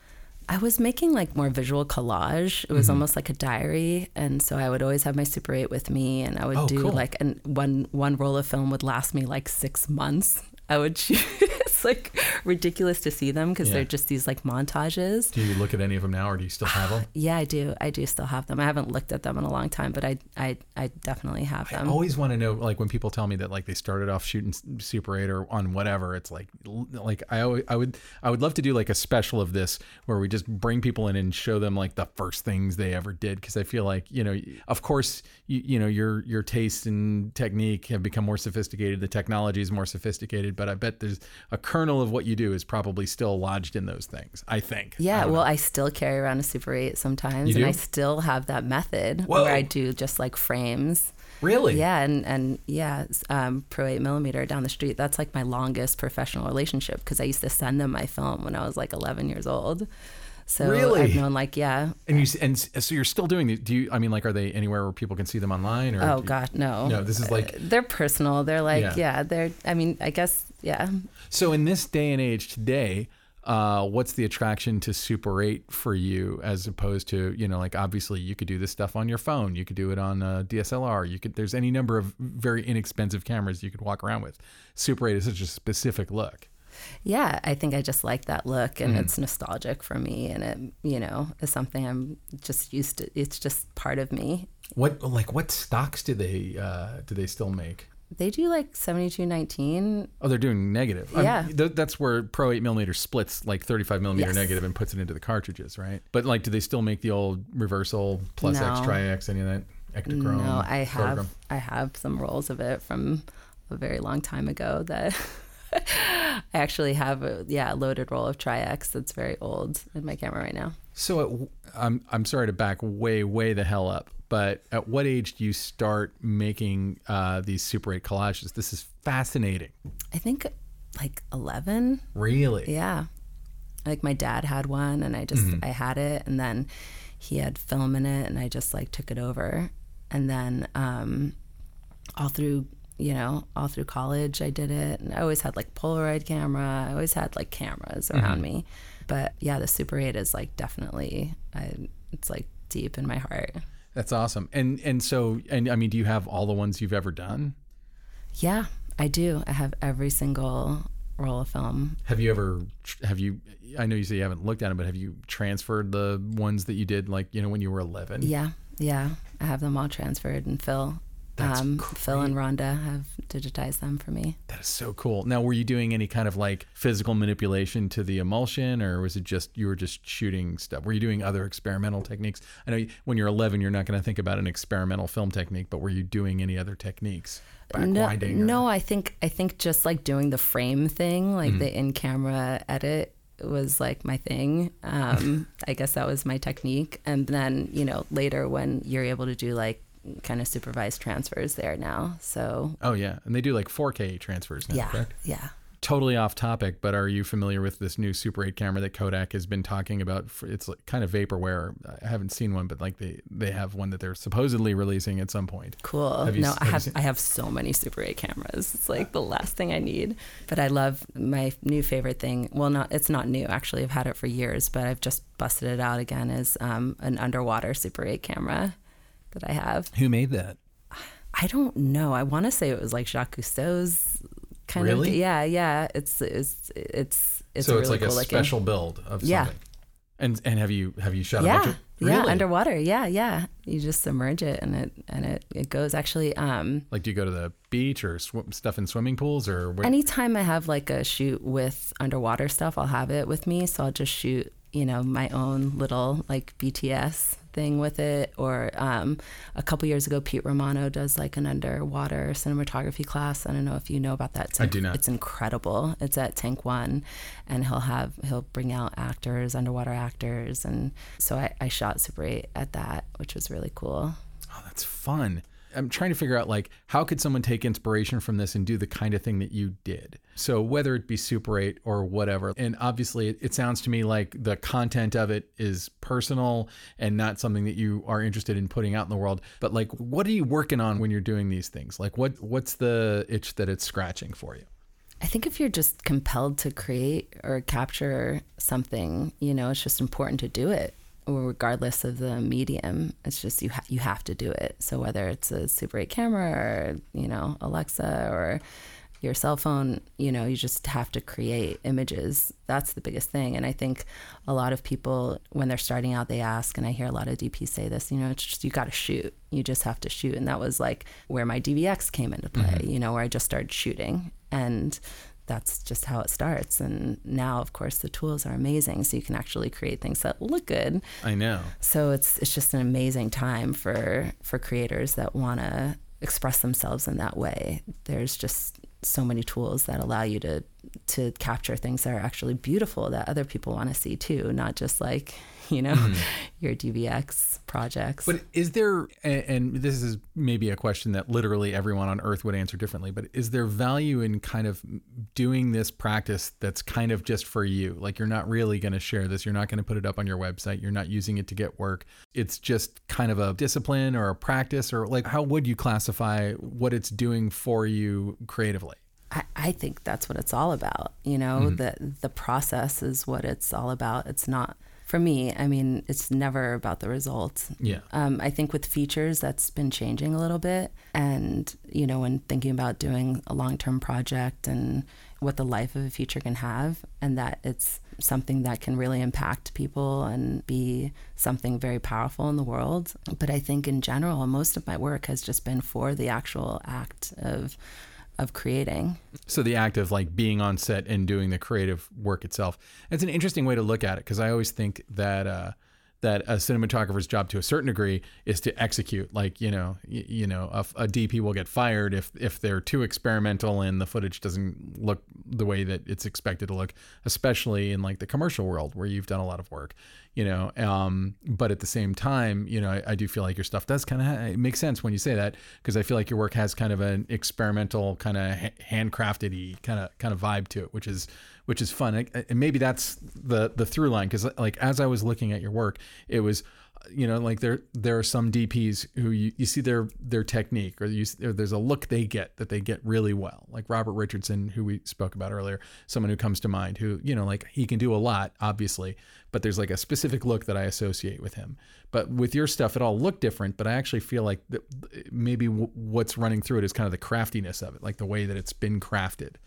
S4: I was making like more visual collage. It
S2: Mm-hmm.
S4: was almost like a diary, and so I would always have my Super 8 with me, and I would
S2: Oh,
S4: do
S2: cool.
S4: like and one one roll of film would last me like six months. I would shoot. it's like ridiculous to see them because
S2: Yeah.
S4: they're just these like montages.
S2: Do you look at any of them now, or do you still have them?
S4: Yeah, I do. I do still have them. I haven't looked at them in a long time, but I I, I definitely have them.
S2: I always want to know, like when people tell me that like they started off shooting Super 8 or on whatever, it's like, like I always, I would, I would love to do like a special of this where we just bring people in and show them like the first things they ever did. Cause I feel like, you know, of course, you, you know, your, your taste and technique have become more sophisticated. The technology is more sophisticated, but I bet there's a kernel of what you do is probably still lodged in those things. I think.
S4: Yeah,
S2: don't
S4: well,
S2: know.
S4: I still carry around a Super 8 sometimes, and? I still have that method
S2: Whoa.
S4: where I do just like frames.
S2: really?
S4: Yeah, and and yeah, um, Pro 8 millimeter down the street. That's like my longest professional relationship because I used to send them my film when I was like 11 years old. So
S2: Really?
S4: I've known like yeah.
S2: And you, and so you're still doing these? do you, I mean, like, are they anywhere where people can see them online or?
S4: Oh God, no.
S2: No, this is like-
S4: Uh, they're personal. They're like
S2: Yeah.
S4: yeah. they're. I mean, I guess yeah.
S2: So in this day and age today, uh, what's the attraction to Super 8 for you as opposed to, you know, like obviously you could do this stuff on your phone, you could do it on a DSLR, you could there's any number of very inexpensive cameras you could walk around with. Super 8 is such a specific look.
S4: Yeah, I think I just like that look and
S2: Mm-hmm.
S4: it's nostalgic for me and it, you know, is something I'm just used to. It's just part of me.
S2: What like what stocks do they uh, do they still make?
S4: They do like 7219.
S2: Oh, they're doing negative.
S4: Yeah.
S2: th- that's where Pro 8 millimeter splits like 35 millimeter
S4: Yes.
S2: negative and puts it into the cartridges, right? But like, do they still make the old reversal plus X,
S4: No.
S2: tri X, any of that? Ektachrome?
S4: No, I have
S2: photochrome?
S4: I have some rolls of it from a very long time ago that I actually have a yeah, a loaded roll of Tri-X that's very old in my camera right now.
S2: So uh, at, I'm I'm sorry to back way way the hell up, but at what age do you start making uh, these Super 8 collages? This is fascinating.
S4: I think like 11.
S2: Really?
S4: Yeah. Like my dad had one and I just
S2: Mm-hmm.
S4: I had it and then he had film in it and I just like took it over. And then um all through, you know, all through college I did it and I always had like Polaroid camera. I always had like cameras
S2: Mm-hmm.
S4: around me. But yeah, the Super 8 is like definitely I, it's like deep in my heart.
S2: That's awesome. And and so and I mean, do you have all the ones you've ever done?
S4: Yeah, I do. I have every single roll of film.
S2: Have you ever have you? I know you say you haven't looked at them, but have you transferred the ones that you did like you know when you were 11?
S4: Yeah, yeah. I have them all transferred, and Phil, um, Phil and Rhonda have digitized them for me.
S2: That is so cool. Now, were you doing any kind of like physical manipulation to the emulsion, or was it just you were just shooting stuff? Were you doing other experimental techniques? I know you- when you're 11, you're not going to think about an experimental film technique, but were you doing any other techniques?
S4: No,
S2: or-
S4: no, I think I think just like doing the frame thing, like
S2: Mm-hmm.
S4: the in-camera edit, was like my thing. Um, I guess that was my technique. And then you know later when you're able to do like kind of supervised transfers there now. So
S2: Oh yeah, and they do like 4K transfers now.
S4: yeah,
S2: correct?
S4: yeah.
S2: Totally off topic, but are you familiar with this new Super 8 camera that Kodak has been talking about? For, it's like kind of vaporware. I haven't seen one, but like they they have one that they're supposedly releasing at some point.
S4: Cool.
S2: Have you
S4: no,
S2: s-
S4: I
S2: have
S4: have
S2: seen-
S4: I have so many Super 8 cameras. It's like the last thing I need. But I love my new favorite thing. Well, not it's not new actually. I've had it for years, but I've just busted it out again. Is um, an underwater Super 8 camera that I have.
S2: Who made that?
S4: I don't know. I want to say it was like Jacques Cousteau's kind
S2: Really?
S4: of. Yeah, yeah. It's it's it's it's
S2: so
S4: really
S2: it's like
S4: cool
S2: a
S4: looking.
S2: special build of something.
S4: Yeah.
S2: something. And and have you have you shot a
S4: yeah,
S2: bunch of
S4: yeah,
S2: really?
S4: underwater. Yeah, yeah. You just submerge it and it and it it goes actually. Um,
S2: Like, do you go to the beach or sw- stuff in swimming pools or where?
S4: Anytime I have like a shoot with underwater stuff, I'll have it with me. So I'll just shoot, you know, my own little like BTS thing with it. Or um, a couple years ago, Pete Romano does like an underwater cinematography class. I don't know if you know about that. It's
S2: I do not.
S4: It's incredible. It's at Tank One, and he'll have he'll bring out actors, underwater actors, and so I, I shot Super 8 at that, which was really cool.
S2: Oh, that's fun. I'm trying to figure out like how could someone take inspiration from this and do the kind of thing that you did. So whether it be Super 8 or whatever, and obviously it, sounds to me like the content of it is personal and not something that you are interested in putting out in the world. But like, what are you working on when you're doing these things? Like, what what's the itch that it's scratching for you?
S4: I think if you're just compelled to create or capture something, you know, it's just important to do it regardless of the medium. It's just you ha- you have to do it. So whether it's a Super 8 camera or you know Alexa or your cell phone, you know, you just have to create images. That's the biggest thing. And I think a lot of people, when they're starting out, they ask, and I hear a lot of DPs say this, you know, it's just, you got to shoot. You just have to shoot. And that was like where my DVX came into play, mm-hmm. you know, where I just started shooting. And that's just how it starts. And now, of course, the tools are amazing, so you can actually create things that look good.
S2: I know.
S4: So it's it's just an amazing time for for creators that want to express themselves in that way. There's just so many tools that allow you to to capture things that are actually beautiful that other people want to see too, not just like you know, mm. your DVX projects.
S2: But is there, and this is maybe a question that literally everyone on earth would answer differently, but is there value in kind of doing this practice that's kind of just for you? Like you're not really going to share this, you're not going to put it up on your website, you're not using it to get work. It's just kind of a discipline or a practice, or like how would you classify what it's doing for you creatively?
S4: I, I think that's what it's all about. You know, mm-hmm. the the process is what it's all about. It's not for me, I mean, it's never about the results.
S2: Yeah.
S4: Um, I think with features, that's been changing a little bit. And, you know, when thinking about doing a long term project and what the life of a feature can have, and that it's something that can really impact people and be something very powerful in the world. But I think in general, most of my work has just been for the actual act of of creating.
S2: So the act of like being on set and doing the creative work itself. It's an interesting way to look at it because I always think that uh, that a cinematographer's job to a certain degree is to execute like you know you know a, a, dp will get fired if if they're too experimental and the footage doesn't look the way that it's expected to look especially in like the commercial world where you've done a lot of work you know um, but at the same time you know I, I do feel like your stuff does kind of ha- makes sense when you say that because i feel like your work has kind of an experimental kind of ha- handcrafted kind of kind of vibe to it which is which is fun. And maybe that's the the through line because like as I was looking at your work, it was you know like there there are some DPs who you, you see their their technique or, you, or there's a look they get that they get really well. Like Robert Richardson who we spoke about earlier someone who comes to mind who you know like he can do a lot obviously but there's like a specific look that I associate with him. But with your stuff it all looked different but I actually feel like maybe w- what's running through it is kind of the craftiness of it like the way that it's been crafted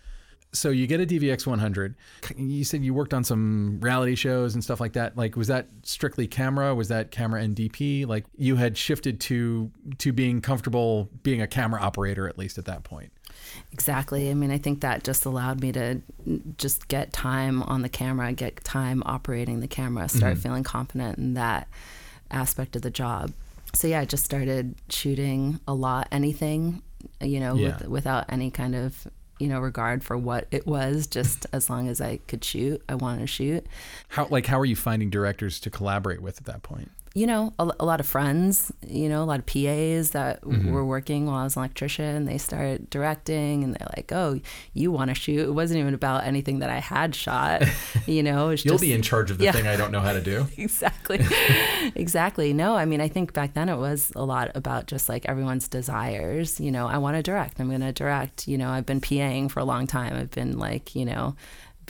S2: so you get a DVX 100. You said you worked on some reality shows and stuff like that. Like, was that strictly camera? Was that camera and DP? Like, you had shifted to to being comfortable being a camera operator at least at that point.
S4: Exactly. I mean, I think that just allowed me to just get time on the camera, get time operating the camera, start mm-hmm. feeling confident in that aspect of the job. So yeah, I just started shooting a lot, anything, you know, yeah. with, without any kind of you know regard for what it was just as long as i could shoot i wanted to shoot.
S2: How like how are you finding directors to collaborate with at that point
S4: you know, a, a, lot of friends, you know, a lot of PAs that mm-hmm. were working while I was an electrician. They started directing and they're like, oh, you want to shoot. It wasn't even about anything that I had shot, you know.
S2: You'll
S4: just,
S2: be in charge of the yeah. thing I don't know how to do.
S4: exactly. exactly. No, I mean, I think back then it was a lot about just like everyone's desires. You know, I want to direct. I'm going to direct. You know, I've been PAing for a long time. I've been like, you know,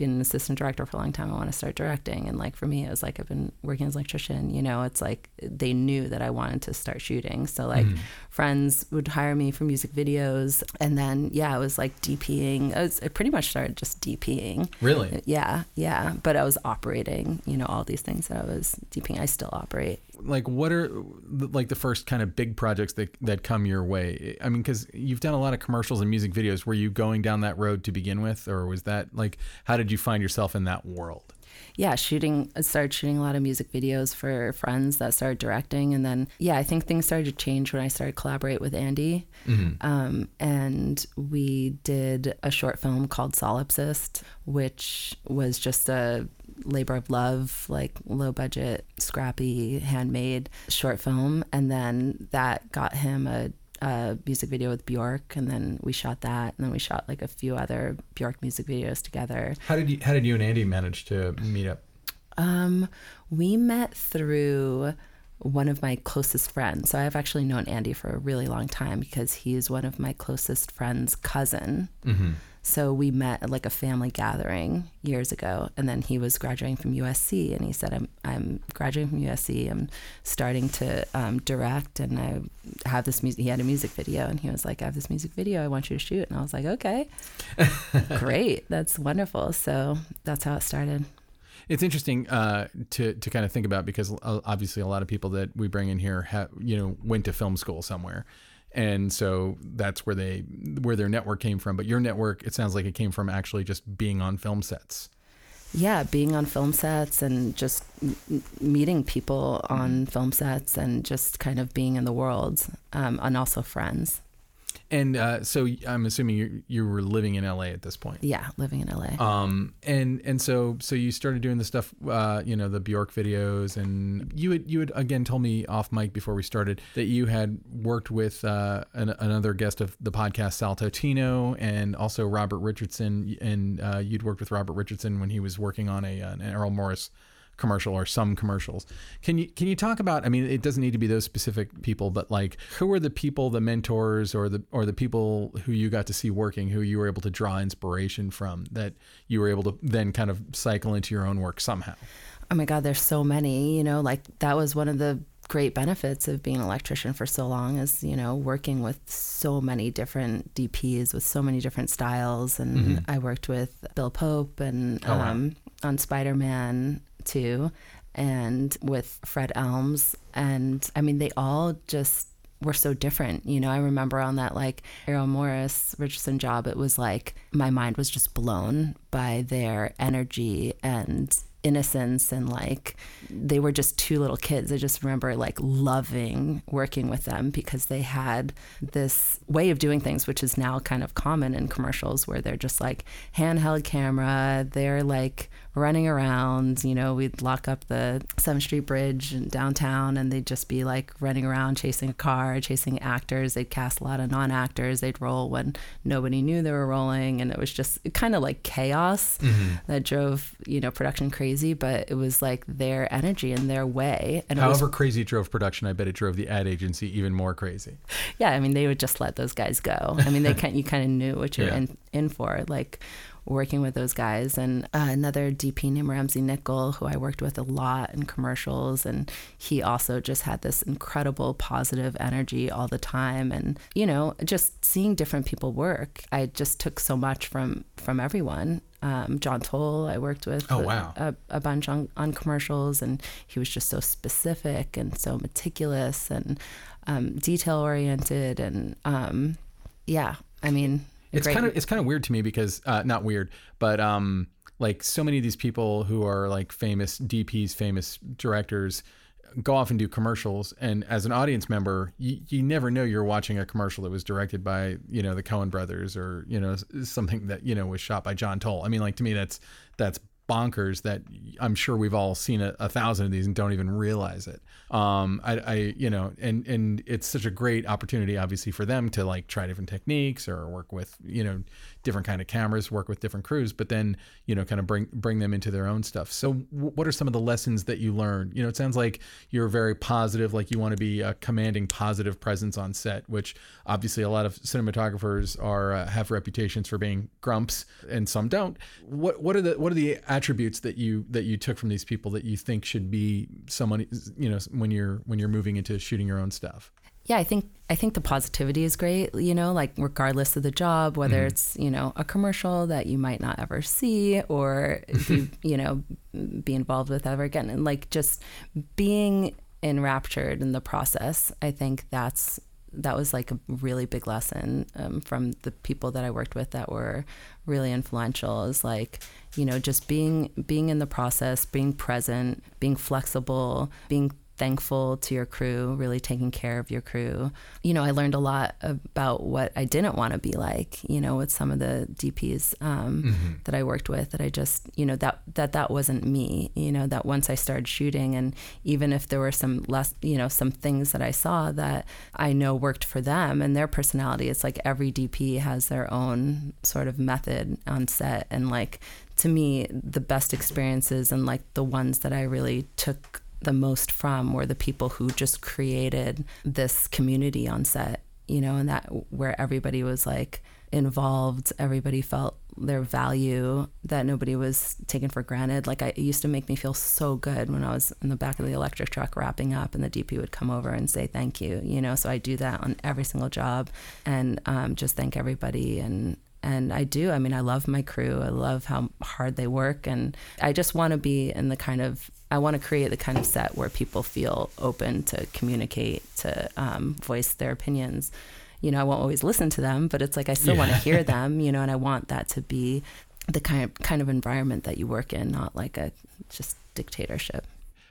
S4: been an assistant director for a long time. I want to start directing. And like for me, it was like I've been working as an electrician. You know, it's like they knew that I wanted to start shooting. So like mm. friends would hire me for music videos, and then yeah, I was like DPing. I, was, I pretty much started just DPing.
S2: Really?
S4: Yeah, yeah. But I was operating. You know, all these things that I was DPing. I still operate.
S2: Like what are like the first kind of big projects that that come your way? I mean, because you've done a lot of commercials and music videos. Were you going down that road to begin with, or was that like how did you find yourself in that world?
S4: yeah, shooting, I started shooting a lot of music videos for friends that started directing. And then, yeah, I think things started to change when I started collaborate with Andy. Mm-hmm. Um, and we did a short film called Solipsist, which was just a labor of love, like low budget, scrappy, handmade short film. And then that got him a a music video with Bjork, and then we shot that, and then we shot like a few other Bjork music videos together.
S2: How did you How did you and Andy manage to meet up?
S4: Um, we met through one of my closest friends. So I've actually known Andy for a really long time because he's one of my closest friends' cousin. Mm-hmm. So we met at like a family gathering years ago, and then he was graduating from USC, and he said, "I'm I'm graduating from USC. I'm starting to um, direct, and I have this music." He had a music video, and he was like, "I have this music video. I want you to shoot." And I was like, "Okay, great, that's wonderful." So that's how it started.
S2: It's interesting uh, to to kind of think about because uh, obviously a lot of people that we bring in here have you know went to film school somewhere and so that's where they where their network came from. But your network it sounds like it came from actually just being on film sets.
S4: Yeah being on film sets and just m- meeting people on film sets and just kind of being in the world um, and also friends
S2: and uh, so I'm assuming you you were living in LA at this point.
S4: Yeah, living in LA.
S2: Um, and and so so you started doing the stuff, uh, you know, the Bjork videos, and you had you had again told me off mic before we started that you had worked with uh, an, another guest of the podcast, Sal Totino, and also Robert Richardson, and uh, you'd worked with Robert Richardson when he was working on a an Errol Morris commercial or some commercials. Can you can you talk about? I mean, it doesn't need to be those specific people, but like who were the people, the mentors, or the or the people who you got to see working, who you were able to draw inspiration from, that you were able to then kind of cycle into your own work somehow.
S4: Oh my God, there's so many. You know, like that was one of the great benefits of being an electrician for so long is you know working with so many different DPs with so many different styles and mm-hmm. I worked with Bill Pope and oh, um, wow. on Spider Man too, and with Fred Elmes. And I mean, they all just were so different. You know, I remember on that like Errol Morris Richardson job, it was like my mind was just blown by their energy and innocence and like they were just two little kids. I just remember like loving working with them because they had this way of doing things, which is now kind of common in commercials where they're just like handheld camera. They're like running around. You know, we'd lock up the 7th Street Bridge in downtown and they'd just be like running around chasing a car, chasing actors. They'd cast a lot of non actors. They'd roll when nobody knew they were rolling. And it was just kind of like chaos mm-hmm. that drove, you know, production crazy, but it was like their energy and their way. And
S2: However
S4: was,
S2: crazy it drove production, I bet it drove the ad agency even more crazy.
S4: Yeah. I mean, they would just let those guys go. I mean, they kind you kind of knew what you're yeah. in, in for. Like, working with those guys. And uh, another DP named Ramsey Nickell, who I worked with a lot in commercials. And he also just had this incredible positive energy all the time. And, you know, just seeing different people work, I just took so much from, from everyone. Um, John Toll, I worked with
S2: oh, wow.
S4: a, a, bunch on, on commercials, and he was just so specific and so meticulous and um, detail oriented. And um, yeah, I mean,
S2: it's kind of it's kind of weird to me because uh, not weird, but um, like so many of these people who are like famous DPs, famous directors, go off and do commercials and as an audience member you, you never know you're watching a commercial that was directed by you know the coen brothers or you know something that you know was shot by john toll. I mean like to me that's that's bonkers that i'm sure we've all seen a, a thousand of these and don't even realize it. Um, I, I, you know, and and it's such a great opportunity, obviously, for them to like try different techniques or work with, you know, different kind of cameras, work with different crews, but then you know, kind of bring bring them into their own stuff. So, w- what are some of the lessons that you learned? You know, it sounds like you're very positive, like you want to be a commanding, positive presence on set, which obviously a lot of cinematographers are uh, have reputations for being grumps, and some don't. What what are the what are the attributes that you that you took from these people that you think should be someone, you know? when you're when you're moving into shooting your own stuff?
S4: Yeah, I think I think the positivity is great, you know, like regardless of the job, whether mm-hmm. it's, you know, a commercial that you might not ever see or be, you know, be involved with ever again and like just being enraptured in the process. I think that's that was like a really big lesson um, from the people that I worked with that were really influential. Is like you know just being being in the process, being present, being flexible, being thankful to your crew, really taking care of your crew. You know, I learned a lot about what I didn't want to be like, you know, with some of the DPs um, mm-hmm. that I worked with that I just, you know, that, that that wasn't me, you know, that once I started shooting and even if there were some less, you know, some things that I saw that I know worked for them and their personality, it's like every DP has their own sort of method on set and like to me the best experiences and like the ones that I really took the most from were the people who just created this community on set, you know, and that where everybody was like involved, everybody felt their value, that nobody was taken for granted. Like I, it used to make me feel so good when I was in the back of the electric truck wrapping up and the DP would come over and say thank you, you know, so I do that on every single job and um, just thank everybody and and I do. I mean, I love my crew. I love how hard they work, and I just want to be in the kind of I want to create the kind of set where people feel open to communicate, to um, voice their opinions. You know, I won't always listen to them, but it's like I still yeah. want to hear them. You know, and I want that to be the kind of, kind of environment that you work in, not like a just dictatorship.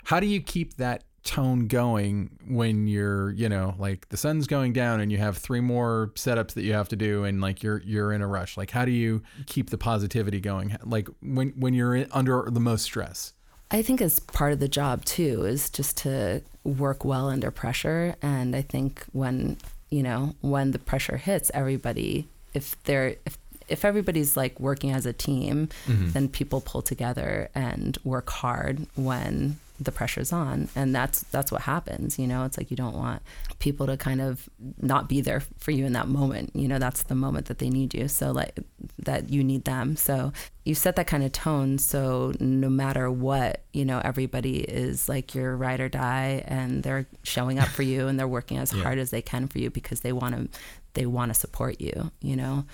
S2: How do you keep that tone going when you're you know like the sun's going down and you have three more setups that you have to do and like you're you're in a rush like how do you keep the positivity going like when when you're in, under the most stress
S4: I think as part of the job too is just to work well under pressure. And I think when you know when the pressure hits, everybody if they're if if everybody's like working as a team, mm-hmm. then people pull together and work hard when the pressure's on. And that's that's what happens you know? It's like you don't want people to kind of not be there for you in that moment. You know that's the moment that they need you. So like that you need them. So you set that kind of tone. So no matter what you know everybody is like your ride or die and they're showing up for you and they're working as yeah. hard as they can for you because they want to they want to support you you know?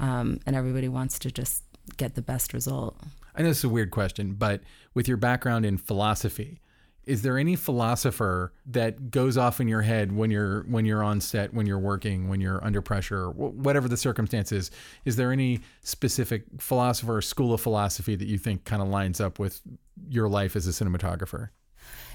S4: Um, and everybody wants to just get the best result.
S2: I know this is a weird question, but with your background in philosophy, is there any philosopher that goes off in your head when you're when you're on set, when you're working, when you're under pressure, whatever the circumstances? Is there any specific philosopher or school of philosophy that you think kind of lines up with your life as a cinematographer?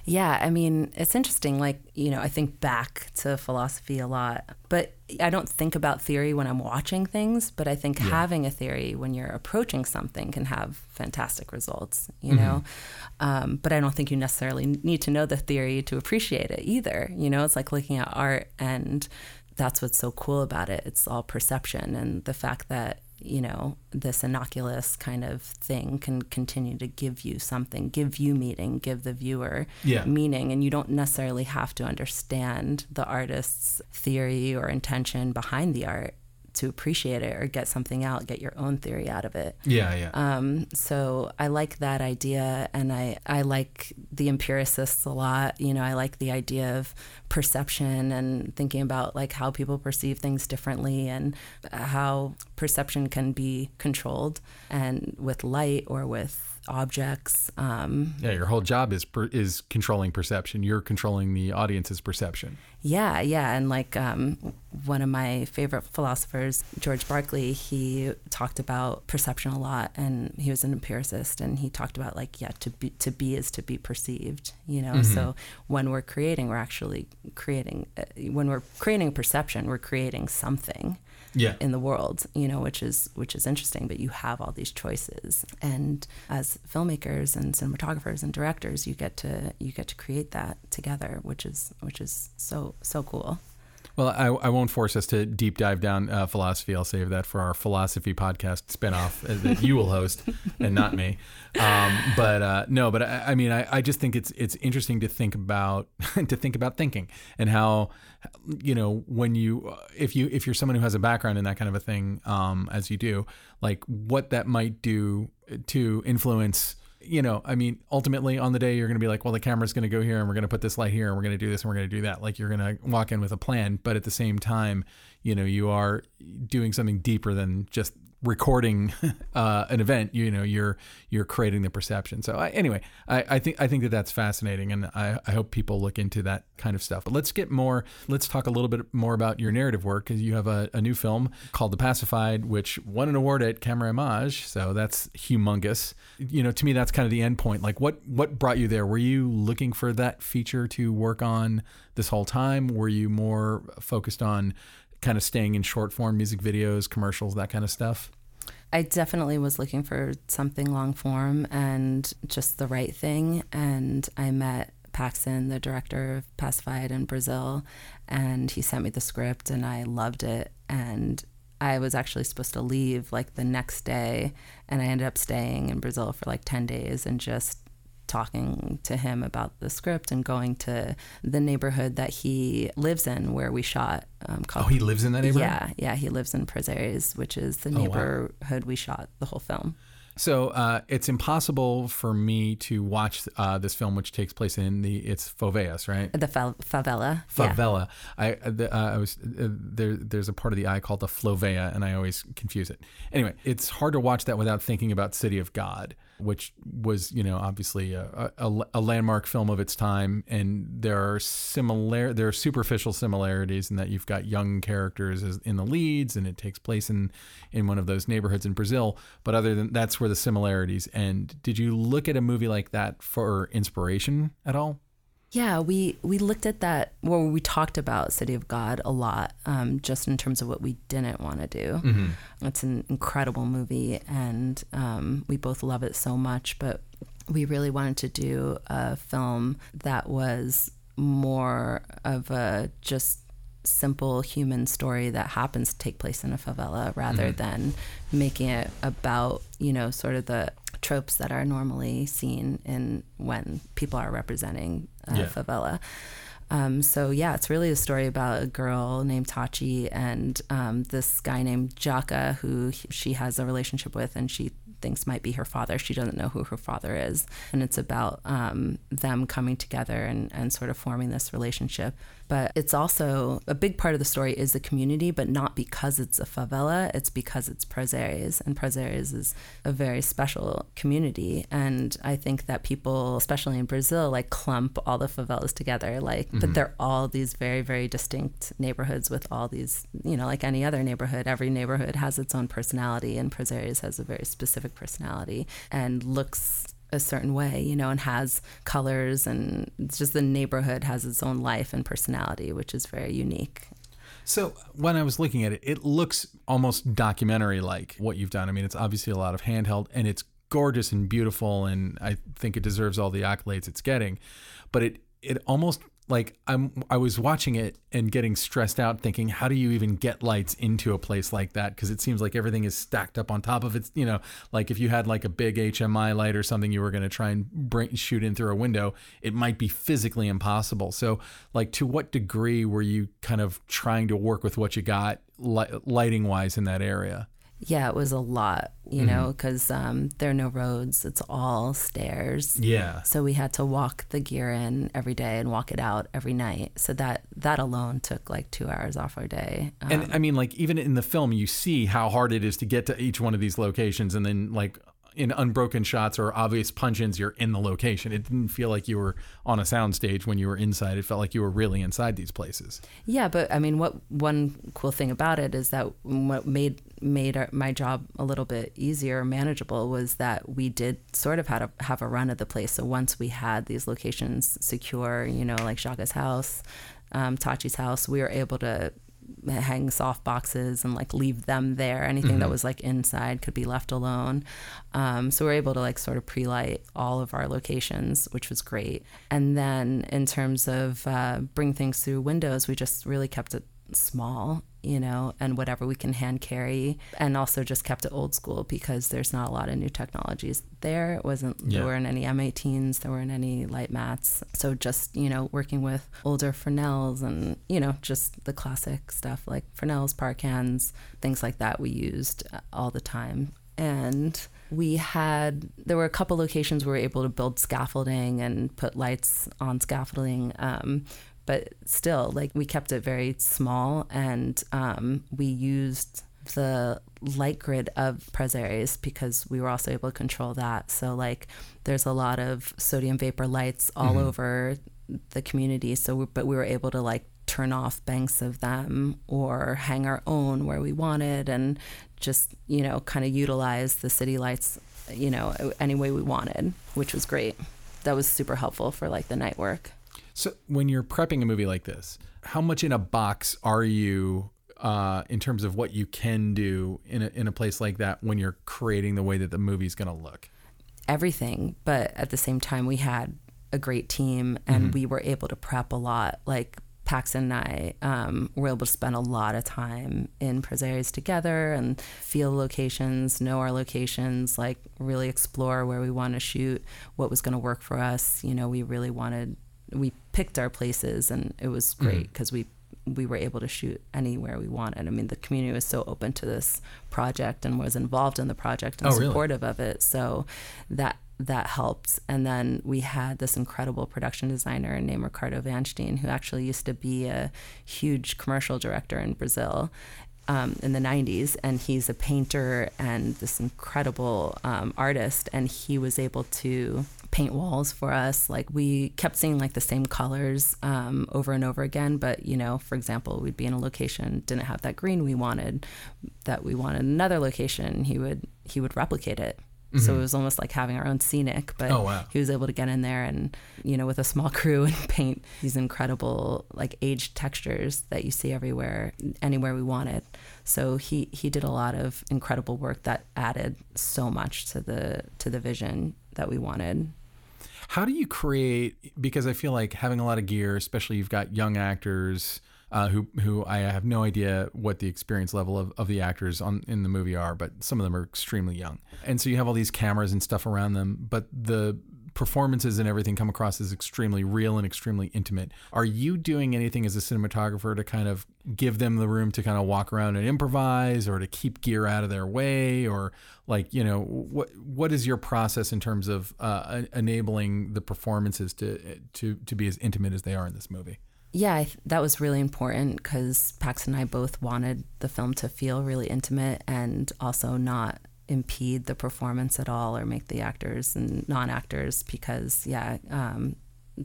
S4: Yeah, I mean, it's interesting. Like, you know, I think back to philosophy a lot, but I don't think about theory when I'm watching things, but I think yeah. having a theory when you're approaching something can have fantastic results, you mm-hmm. know? Um, but I don't think you necessarily need to know the theory to appreciate it either. You know, it's like looking at art and that's what's so cool about it. It's all perception and the fact that you know, this innocuous kind of thing can continue to give you something, give you meaning, give the viewer yeah. meaning. And you don't necessarily have to understand the artist's theory or intention behind the art to appreciate it or get something out, get your own theory out of it.
S2: Yeah, yeah.
S4: Um, so I like that idea, and I I like the empiricists a lot. You know, I like the idea of perception and thinking about like how people perceive things differently and how perception can be controlled and with light or with objects. Um,
S2: yeah, your whole job is per, is controlling perception. You're controlling the audience's perception.
S4: Yeah, yeah, and like um, one of my favorite philosophers, George Berkeley, he talked about perception a lot, and he was an empiricist, and he talked about like yeah, to be to be is to be perceived. You know, mm-hmm. so when we're creating, we're actually creating. Uh, when we're creating perception, we're creating something
S2: yeah.
S4: in the world, you know, which is which is interesting. But you have all these choices, and as filmmakers and cinematographers and directors, you get to you get to create that together, which is which is so so cool.
S2: Well, I, I won't force us to deep dive down uh, philosophy. I'll save that for our philosophy podcast spinoff that you will host and not me. Um, but uh, no, but I, I mean, I, I just think it's it's interesting to think about to think about thinking and how you know when you if you if you're someone who has a background in that kind of a thing um, as you do, like what that might do to influence you know, I mean, ultimately on the day you're going to be like, well, the camera's going to go here and we're going to put this light here and we're going to do this and we're going to do that. Like you're going to walk in with a plan, but at the same time, you know you are doing something deeper than just recording uh, an event you know you're you're creating the perception. So I, anyway I, I think I think that that's fascinating and I, I hope people look into that kind of stuff. But let's get more let's talk a little bit more about your narrative work because you have a, a new film called The Pacified which won an award at Camerimage so that's humongous. You know to me that's kind of the end point. Like what what brought you there? Were you looking for that feature to work on this whole time? Were you more focused on kind of staying in short form music videos, commercials, that kind of stuff?
S4: I definitely was looking for something long form and just the right thing. And I met Paxton, the director of Pacified in Brazil, and he sent me the script and I loved it. And I was actually supposed to leave like the next day, and I ended up staying in Brazil for like 10 days and just talking to him about the script and going to the neighborhood that he lives in where we shot.
S2: Um, called, oh, he lives in that neighborhood?
S4: Yeah, yeah, he lives in Prazeres, which is the neighborhood oh, wow. we shot the whole film.
S2: So uh, it's impossible for me to watch uh, this film, which takes place in the it's Favelas, right?
S4: The fa- favela.
S2: Favela. Yeah. I uh, the, uh, I was uh, there. There's a part of the eye called the Fovea, and I always confuse it. Anyway, it's hard to watch that without thinking about City of God which was you know obviously a, a, a, landmark film of its time. And there are similar there are superficial similarities in that you've got young characters in the leads and it takes place in in one of those neighborhoods in Brazil. But other than that's where the similarities end. Did you look at a movie like that for inspiration at all
S4: yeah, we we looked at that where we talked about City of God a lot, um, just in terms of what we didn't want to do. Mm-hmm. It's an incredible movie, and um, we both love it so much. But we really wanted to do a film that was more of a just simple human story that happens to take place in a favela rather mm-hmm. than making it about you know sort of the tropes that are normally seen in when people are representing uh, yeah. favela. Um, so yeah, it's really a story about a girl named Tati and um, this guy named Jaca who he, she has a relationship with, and she thinks might be her father. She doesn't know who her father is, and it's about um, them coming together and, and sort of forming this relationship but it's also a big part of the story is the community, but not because it's a favela, it's because it's Prazeres. And Prazeres is a very special community. And I think that people, especially in Brazil, like clump all the favelas together, like, mm-hmm. but they're all these very, very distinct neighborhoods with all these, you know, like any other neighborhood, every neighborhood has its own personality, and Prazeres has a very specific personality and looks a certain way, you know, and has colors and just the neighborhood has its own life and personality, which is very unique.
S2: So when I was looking at it, it looks almost documentary like what you've done. I mean, it's obviously a lot of handheld and it's gorgeous and beautiful and I think it deserves all the accolades it's getting. But it it almost like I'm I was watching it and getting stressed out thinking how do you even get lights into a place like that? Because it seems like everything is stacked up on top of it you know like if you had like a big HMI light or something you were going to try and bring, shoot in through a window it might be physically impossible. So like to what degree were you kind of trying to work with what you got lighting wise in that area
S4: yeah, it was a lot, you mm-hmm. know, because um, there are no roads. It's all stairs.
S2: Yeah.
S4: So we had to walk the gear in every day and walk it out every night. So that that alone took like two hours off our day.
S2: Um, and I mean, like even in the film, you see how hard it is to get to each one of these locations, and then like in unbroken shots or obvious punch-ins, you're in the location. It didn't feel like you were on a soundstage when you were inside. It felt like you were really inside these places.
S4: Yeah, but I mean, what one cool thing about it is that what made made our, my job a little bit easier, manageable, was that we did sort of have a have a run of the place. So once we had these locations secure, you know, like Shaka's house, um, Tati's house, we were able to hang soft boxes and like leave them there. Anything mm-hmm. that was like inside could be left alone. Um, so we're able to like sort of pre-light all of our locations, which was great. And then in terms of uh, bring things through windows, we just really kept it small you know, and whatever we can hand carry, and also just kept it old school because there's not a lot of new technologies there. It wasn't yeah. there weren't any M18s, there weren't any light mats, so just you know working with older Fresnels and you know just the classic stuff like Fresnels, PAR cans, things like that we used all the time, and we had there were a couple locations where we were able to build scaffolding and put lights on scaffolding um, but still, like we kept it very small and um, we used the light grid of Prazeres because we were also able to control that. So like there's a lot of sodium vapor lights all mm-hmm. over the community. So, we, but we were able to like turn off banks of them or hang our own where we wanted and just, you know, kind of utilize the city lights, you know, any way we wanted, which was great. That was super helpful for like the night work.
S2: So, when you're prepping a movie like this, how much in a box are you uh, in terms of what you can do in a, in a place like that when you're creating the way that the movie's going to look?
S4: Everything, but at the same time, we had a great team and mm-hmm. we were able to prep a lot. Like Paxton and I um, were able to spend a lot of time in Prazeres together and feel locations, know our locations, like really explore where we want to shoot, what was going to work for us. You know, we really wanted, we picked our places and it was great because mm-hmm. we we were able to shoot anywhere we wanted. I mean, the community was so open to this project and was involved in the project and oh, supportive really? of it. So that that helped. And then we had this incredible production designer named Ricardo Van Steen, who actually used to be a huge commercial director in Brazil. Um, in the 90s, and he's a painter and this incredible um, artist. And he was able to paint walls for us. Like we kept seeing like the same colors um, over and over again. But you know, for example, we'd be in a location didn't have that green we wanted, that we wanted another location. He would he would replicate it Mm-hmm. So it was almost like having our own scenic, but
S2: oh, wow.
S4: he was able to get in there and, you know, with a small crew and paint these incredible like aged textures that you see everywhere, anywhere we wanted. So he, he did a lot of incredible work that added so much to the to the vision that we wanted.
S2: How do you create because I feel like having a lot of gear, especially you've got young actors, uh, who who I have no idea what the experience level of, of the actors on in the movie are, but some of them are extremely young. And so you have all these cameras and stuff around them, but the performances and everything come across as extremely real and extremely intimate. Are you doing anything as a cinematographer to kind of give them the room to kind of walk around and improvise or to keep gear out of their way or like, you know, what what is your process in terms of uh, enabling the performances to to to be as intimate as they are in this movie?
S4: yeah, th- that was really important because Pax and I both wanted the film to feel really intimate and also not impede the performance at all or make the actors and non-actors because yeah um,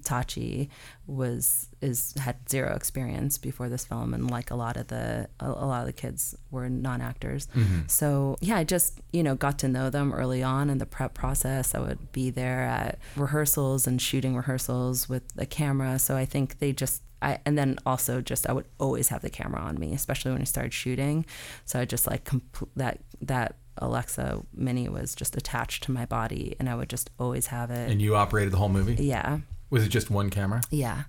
S4: Tati was is had zero experience before this film, and like a lot of the a, a lot of the kids were non actors. Mm-hmm. So yeah, I just you know got to know them early on in the prep process. I would be there at rehearsals and shooting rehearsals with the camera. So I think they just I, and then also just I would always have the camera on me, especially when I started shooting. So I just like compl- that that Alexa Mini was just attached to my body, and I would just always have it.
S2: And you operated the whole movie.
S4: Yeah.
S2: Was it just one camera?
S4: Yeah.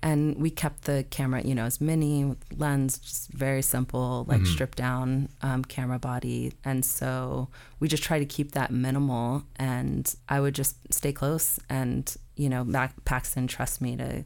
S4: And we kept the camera, you know, as mini lens, just very simple, like mm-hmm. stripped down um, camera body. And so we just try to keep that minimal. And I would just stay close. And, you know, Paxton trust me to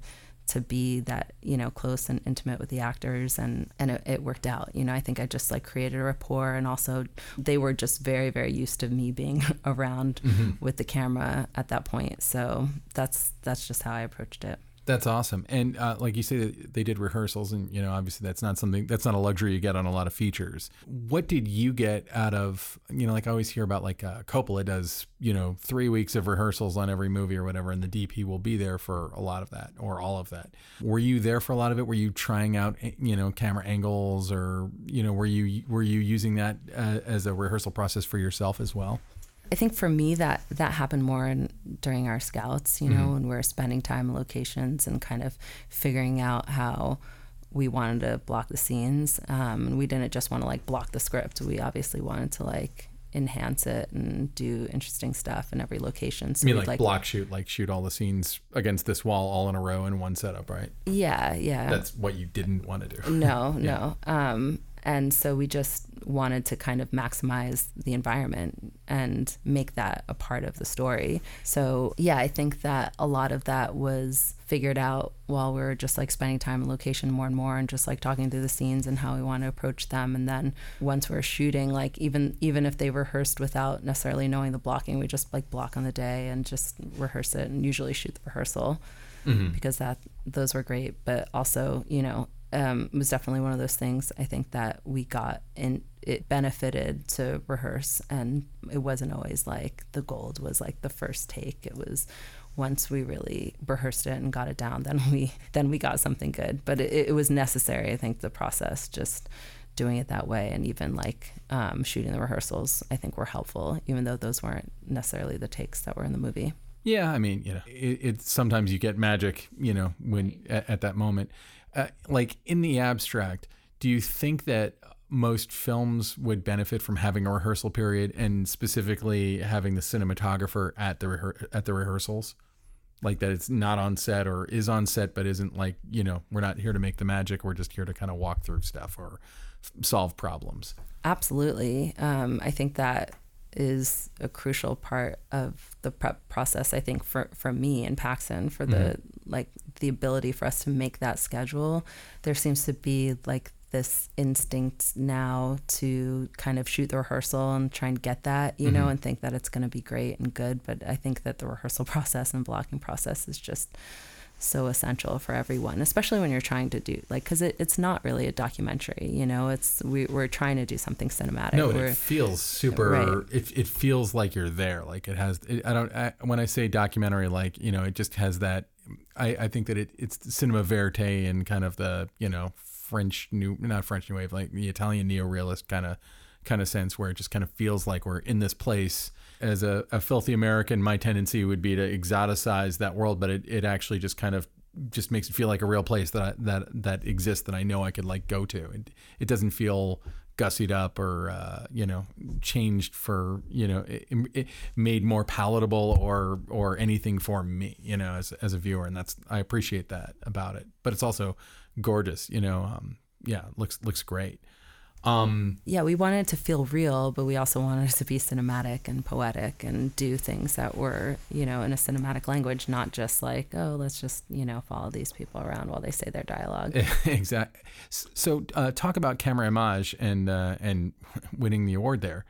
S4: to be that you know close and intimate with the actors and and it, it, worked out. You know i think i just like created a rapport and also they were just very very used to me being around mm-hmm. with the camera at that point. So that's that's just how i approached it
S2: that's awesome. And uh, like you say, they did rehearsals, and you know, obviously, that's not something that's not a luxury you get on a lot of features. What did you get out of you know, like I always hear about like uh, Coppola does you know three weeks of rehearsals on every movie or whatever, and the DP will be there for a lot of that or all of that. Were you there for a lot of it? Were you trying out eh, you know camera angles, or you know, were you were you using that uh, as a rehearsal process for yourself as well?
S4: I think for me that that happened more in, during our scouts, you know, mm-hmm. when we are spending time in locations and kind of figuring out how we wanted to block the scenes. Um, and we didn't just want to like block the script. We obviously wanted to like enhance it and do interesting stuff in every location.
S2: So you mean like, like, block shoot, like shoot all the scenes against this wall all in a row in one setup, right?
S4: Yeah, yeah.
S2: That's what you didn't want to do.
S4: No, yeah. no. Um, and so we just wanted to kind of maximize the environment and make that a part of the story. So, yeah, I think that a lot of that was figured out while we were just like spending time in location more and more and just like talking through the scenes and how we want to approach them and then once we we're shooting like even even if they rehearsed without necessarily knowing the blocking we just like block on the day and just rehearse it and usually shoot the rehearsal mm-hmm. because that those were great. But also, you know, um, it was definitely one of those things. I think that we got in. It benefited to rehearse, and it wasn't always like the gold was like the first take. It was once we really rehearsed it and got it down, then we then we got something good. But it, it was necessary. I think the process just doing it that way and even like um, shooting the rehearsals i think were helpful even though those weren't necessarily the takes that were in the movie
S2: Yeah, I mean, you know, it, it sometimes you get magic, you know, when at, at that moment. Uh, like in the abstract, do you think that most films would benefit from having a rehearsal period and specifically having the cinematographer at the rehe- at the rehearsals? Like that it's not on set or is on set but isn't like, you know, we're not here to make the magic, we're just here to kind of walk through stuff or f- solve problems.
S4: Absolutely. Um, I think that is a crucial part of the prep process. I think for, for me and Paxton, for the mm-hmm. like the ability for us to make that schedule, there seems to be like this instinct now to kind of shoot the rehearsal and try and get that, you know, mm-hmm. and think that it's going to be great and good. But I think that the rehearsal process and blocking process is just so essential for everyone, especially when you're trying to do like because it, it's not really a documentary, you know. It's we, we're trying to do something cinematic.
S2: No, it feels super.
S4: Right.
S2: It, it feels like you're there. Like it has. It, I don't. I, when I say documentary, like you know, it just has that. I, I think that it, it's cinema verite and kind of the you know French new, not French new wave, like the Italian neo-realist kind of kind of sense where it just kind of feels like we're in this place. As a, a filthy American, my tendency would be to exoticize that world, but it, it actually just kind of just makes it feel like a real place that I, that that exists that I know I could like go to. It, it doesn't feel gussied up or uh, you know changed for you know it, it made more palatable or or anything for me you know as as a viewer and that's I appreciate that about it. But it's also gorgeous, you know. Um, yeah, looks looks great. Um,
S4: yeah, we wanted it to feel real, but we also wanted it to be cinematic and poetic and do things that were, you know, in a cinematic language, not just like, oh, let's just, you know, follow these people around while they say their dialogue.
S2: exactly. So, uh, talk about Camerimage and uh, and winning the award there.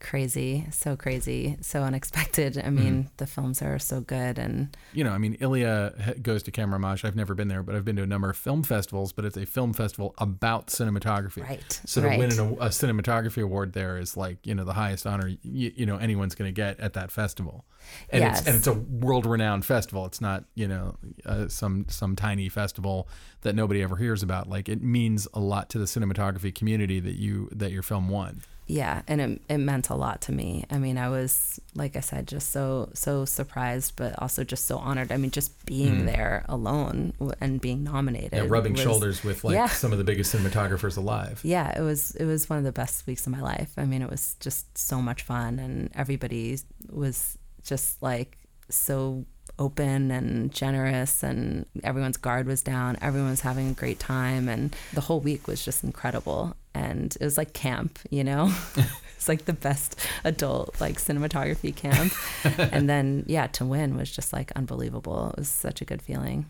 S4: Crazy, so crazy, so unexpected. I mean, the films are so good, and
S2: You know, I mean, Ilya goes to Camerimage. I've never been there, but I've been to a number of film festivals. But it's a film festival about cinematography.
S4: Right,
S2: So to
S4: right.
S2: win an, a cinematography award there is like you know the highest honor you, you know anyone's going to get at that festival. And
S4: Yes.
S2: it's and it's a world renowned festival. It's not you know uh, some some tiny festival that nobody ever hears about. Like it means a lot to the cinematography community that you that your film won.
S4: Yeah, and it, it meant a lot to me. I mean, I was, like I said, just so, so surprised, but also just so honored. I mean, just being hmm. there alone and being nominated.
S2: Yeah, rubbing
S4: was-
S2: shoulders with like
S4: Yeah.
S2: some of the biggest cinematographers alive.
S4: yeah it was it was one of the best weeks of my life i mean it was just so much fun and everybody was just like so open and generous and everyone's guard was down everyone was having a great time and the whole week was just incredible and it was like camp you know it's like the best adult like cinematography camp and then yeah to win was just like unbelievable it was such a good feeling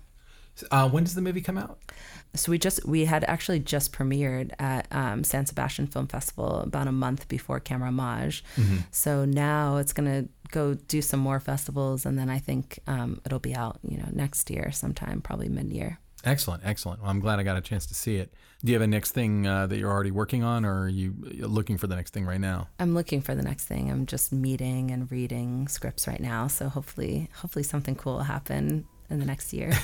S2: Uh, when does the movie come out?
S4: so we just we had actually just premiered at um, San Sebastian Film Festival about a month before Camerimage. So now it's gonna go do some more festivals, and then I think um, it'll be out, you know, next year sometime, probably mid year.
S2: Excellent, excellent. Well, I'm glad I got a chance to see it. Do you have a next thing uh, that you're already working on, or are you looking for the next thing right now?
S4: I'm looking for the next thing. I'm just meeting and reading scripts right now, so hopefully, hopefully something cool will happen in the next year.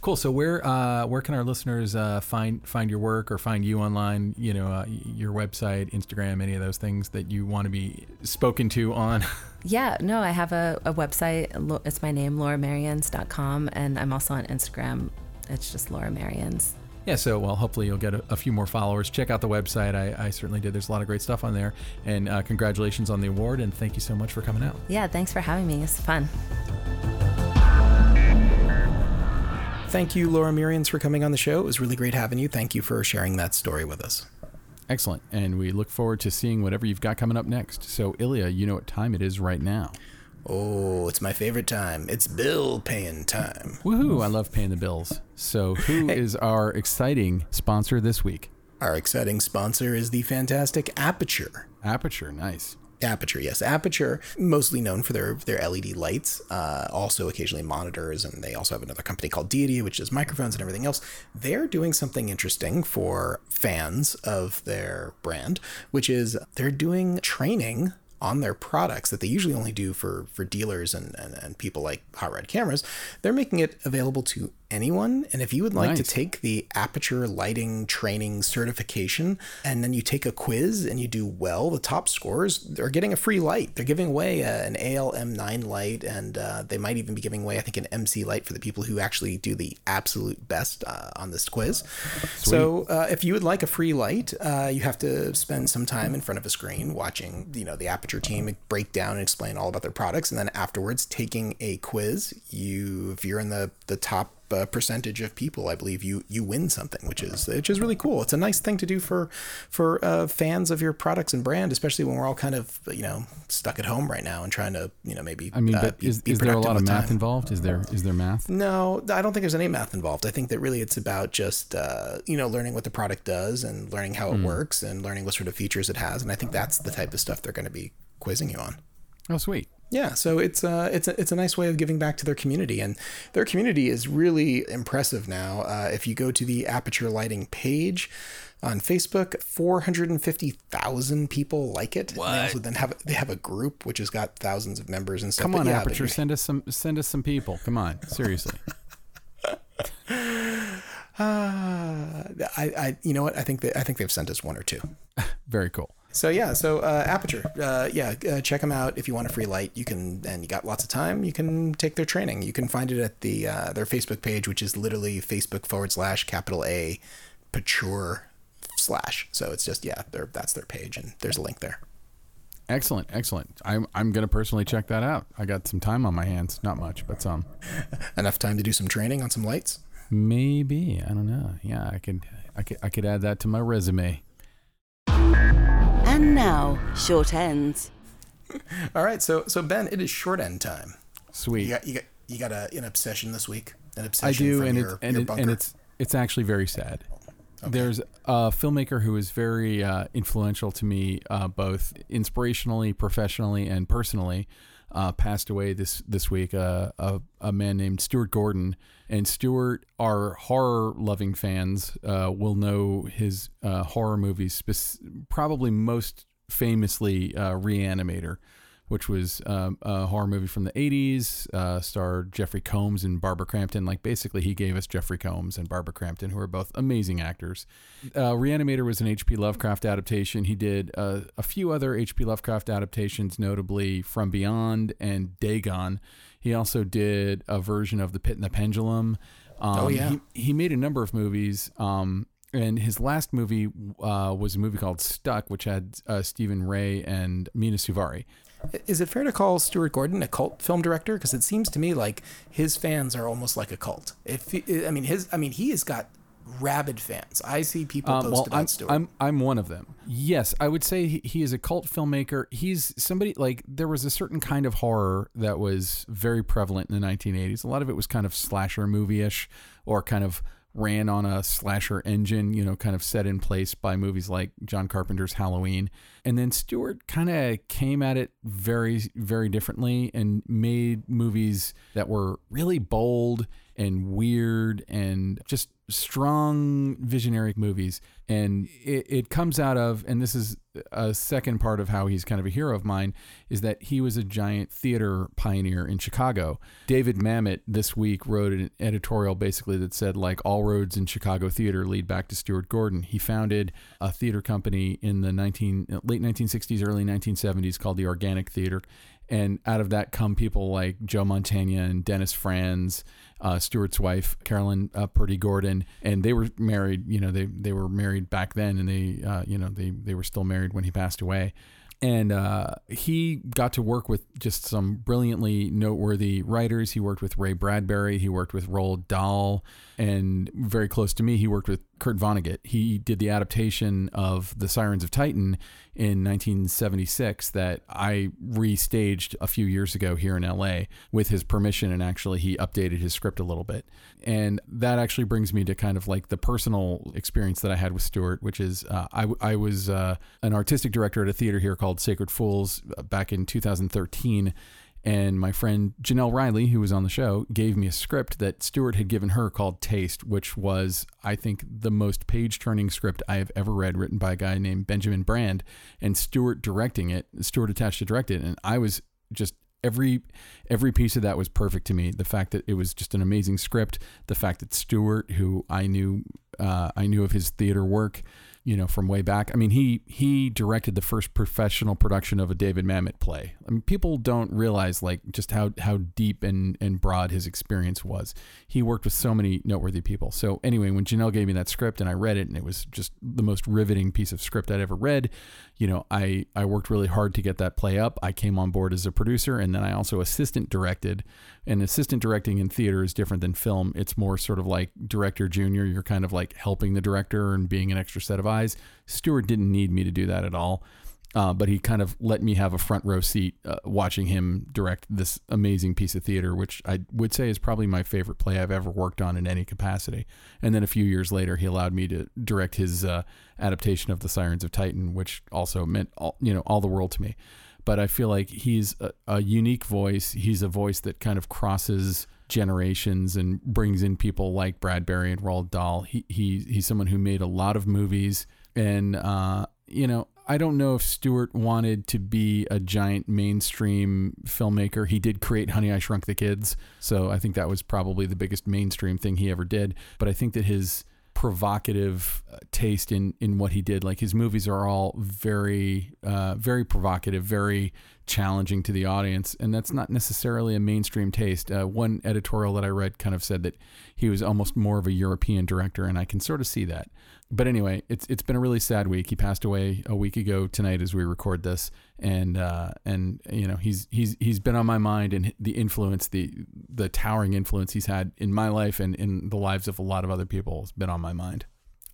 S2: Cool. So where uh, where can our listeners uh, find find your work or find you online? You know, uh, your website, Instagram, any of those things that you want to be spoken to on.
S4: Yeah, no, I have a, a website. It's my name, lauramerians.com, and I'm also on Instagram. It's just Laura Merians.
S2: yeah. So well, hopefully you'll get a, a few more followers. Check out the website. I, I certainly did. There's a lot of great stuff on there. And uh, congratulations on the award. And thank you so much for coming out.
S4: Yeah, thanks for having me. It's fun.
S1: Thank you, Laura Merians, for coming on the show. It was really great having you. Thank you for sharing that story with us.
S2: Excellent. And we look forward to seeing whatever you've got coming up next. So Ilya, you know what time it is right now.
S1: Oh, it's my favorite time. It's bill paying time.
S2: Woohoo! I love paying the bills. So who is our exciting sponsor this week?
S1: Our exciting sponsor is the fantastic Aputure.
S2: Aputure, nice.
S1: Aputure, yes. Aputure, mostly known for their their LED lights, uh, also occasionally monitors, and they also have another company called Deity, which does microphones and everything else. They're doing something interesting for fans of their brand, which is they're doing training on their products that they usually only do for for dealers and, and, and people like Hot Rod Cameras. They're making it available to anyone. And if you would like
S2: Nice.
S1: to take the Aputure lighting training certification and then you take a quiz and you do well, the top scores, they're getting a free light. They're giving away a, an ALM9 light and uh, they might even be giving away, I think, an MC light for the people who actually do the absolute best uh, on this quiz. So uh, if you would like a free light, uh, you have to spend some time in front of a screen watching, you know, the Aputure team break down and explain all about their products. And then afterwards, taking a quiz, you, if you're in the, the top uh, percentage of people, I believe you you win something, which is which is really cool. It's a nice thing to do for for uh, fans of your products and brand, especially when we're all kind of you know stuck at home right now and trying to you know maybe.
S2: I mean,
S1: uh, be-
S2: is,
S1: be
S2: is there a lot of math
S1: time.
S2: involved? Is there is there math?
S1: No, I don't think there's any math involved. I think that really it's about just uh, you know learning what the product does and learning how it works and learning what sort of features it has. And I think that's the type of stuff they're going to be quizzing you on.
S2: Oh, sweet.
S1: Yeah, so it's uh, it's a, it's a nice way of giving back to their community, and their community is really impressive now. Uh, if you go to the Aputure Lighting page on Facebook, four hundred and fifty thousand people like it. What? They also then have they have a group which has got thousands of members and stuff.
S2: Come on,
S1: yeah, Aputure,
S2: send us some send us some people. Come on, seriously.
S1: Uh, I, I, you know what? I think that I think they've sent us one or two.
S2: Very cool.
S1: So yeah, so uh, Aputure, uh, yeah, uh, check them out if you want a free light. You can, and you got lots of time. You can take their training. You can find it at the uh, their Facebook page, which is literally Facebook forward slash capital A, Pature slash. So it's just yeah, that's their page, and there's a link there.
S2: Excellent, excellent. I'm I'm gonna personally check that out. I got some time on my hands, not much, but some.
S1: Enough time to do some training on some lights.
S2: Maybe I don't know. Yeah, I could I could I could add that to my resume.
S3: And now, short ends.
S1: All right, so so Ben, it is short end time.
S2: Sweet.
S1: You got you got you got a, an obsession this week. An obsession.
S2: I do,
S1: from
S2: and
S1: your,
S2: it's and,
S1: your
S2: it,
S1: bunker.
S2: and it's it's actually very sad. There's a filmmaker who is very uh, influential to me, uh, both inspirationally, professionally, and personally. Uh, passed away this this week. Uh, a a man named Stuart Gordon, and Stuart, our horror loving fans, uh, will know his uh, horror movies. Spec- probably most famously, uh, Reanimator which was um, a horror movie from the 80s, uh, starred Jeffrey Combs and Barbara Crampton. Like, basically, he gave us Jeffrey Combs and Barbara Crampton, who are both amazing actors. Uh, Reanimator was an H.P. Lovecraft adaptation. He did uh, a few other H.P. Lovecraft adaptations, notably From Beyond and Dagon. He also did a version of The Pit and the Pendulum. Um,
S1: Oh, yeah.
S2: He, he made a number of movies. Um, and his last movie uh, was a movie called Stuck, which had uh, Stephen Rea and Mena Suvari.
S1: Is it fair to call Stuart Gordon a cult film director? Because it seems to me like his fans are almost like a cult. If he- I mean his, I mean he has got rabid fans. I see people
S2: Um,
S1: post
S2: well,
S1: about
S2: I'm,
S1: Stuart.
S2: I'm I'm one of them. Yes, I would say he, he is a cult filmmaker. He's somebody like there was a certain kind of horror that was very prevalent in the 1980s. A lot of it was kind of slasher movie-ish or kind of ran on a slasher engine, you know, kind of set in place by movies like John Carpenter's Halloween. And then Stuart kind of came at it very very differently and made movies that were really bold and weird and just strong visionary movies. And it, it comes out of and this is a second part of how he's kind of a hero of mine is that he was a giant theater pioneer in chicago. David mamet this week wrote an editorial basically that said like all roads in chicago theater lead back to stuart gordon. He founded a theater company in the 19 late 1960s early 1970s called the organic theater. And out of that come people like Joe Mantegna and Dennis Franz, uh, Stuart's wife Carolyn uh, Purdy Gordon, and they were married. You know, they they were married back then, and they uh, you know they they were still married when he passed away. And uh, he got to work with just some brilliantly noteworthy writers. He worked with Ray Bradbury. He worked with Roald Dahl, and very close to me, he worked with Kurt Vonnegut. He did the adaptation of The Sirens of Titan in 1976 that I restaged a few years ago here in LA with his permission. And actually, he updated his script a little bit. And that actually brings me to kind of like the personal experience that I had with Stuart, which is uh, I, I was uh, an artistic director at a theater here called Sacred Fools uh, back in 2013 and my friend Jenelle Riley, who was on the show, gave me a script that Stuart had given her called Taste, which was, I think, the most page turning script I have ever read, written by a guy named Benjamin Brand, and Stuart directing it. Stuart attached to direct it. And I was just every every piece of that was perfect to me. The fact that it was just an amazing script, the fact that Stuart, who I knew uh, I knew of his theater work, you know, from way back. I mean, he he directed the first professional production of a David Mamet play. I mean, people don't realize like just how how deep and and broad his experience was. He worked with so many noteworthy people. So anyway, when Jenelle gave me that script and I read it, and it was just the most riveting piece of script I'd ever read. You know, I I worked really hard to get that play up. I came on board as a producer, and then I also assistant directed. And assistant directing in theater is different than film. It's more sort of like director junior. You're kind of like helping the director and being an extra set of eyes. Stuart didn't need me to do that at all. Uh, but he kind of let me have a front row seat uh, watching him direct this amazing piece of theater, which I would say is probably my favorite play I've ever worked on in any capacity. And then a few years later, he allowed me to direct his uh, adaptation of The Sirens of Titan, which also meant all, you know all the world to me. But I feel like he's a, a unique voice. He's a voice that kind of crosses generations and brings in people like Bradbury and Roald Dahl. He, he he's someone who made a lot of movies, and uh, you know I don't know if Stuart wanted to be a giant mainstream filmmaker. He did create Honey I Shrunk the Kids, so I think that was probably the biggest mainstream thing he ever did. But I think that his provocative uh, taste in in what he did, like his movies are all very uh, very provocative, very challenging to the audience, and that's not necessarily a mainstream taste. Uh, one editorial that I read kind of said that he was almost more of a European director, and I can sort of see that. But anyway, it's it's been a really sad week. He passed away a week ago tonight as we record this, and uh, and you know he's he's he's been on my mind, and the influence, the the towering influence he's had in my life and in the lives of a lot of other people has been on my mind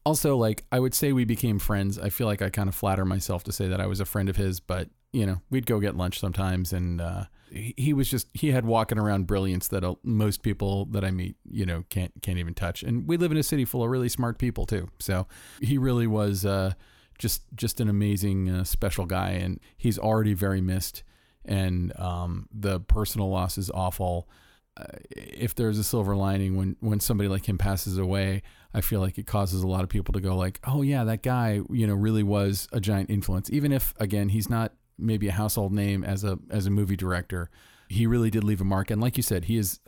S2: also like i would say we became friends i feel like i kind of flatter myself to say that i was a friend of his but you know, we'd go get lunch sometimes, and uh, he, was just he had walking around brilliance that uh, most people that I meet, you know, can't can't even touch. And we live in a city full of really smart people too, so he really was uh, just just an amazing uh, special guy, and he's already very missed. And um, the personal loss is awful. Uh, if there's a silver lining when when somebody like him passes away, I feel like it causes a lot of people to go like, "Oh yeah, that guy, you know, really was a giant influence." Even if again, he's not maybe a household name as a as a movie director. He really did leave a mark, and like you said, he is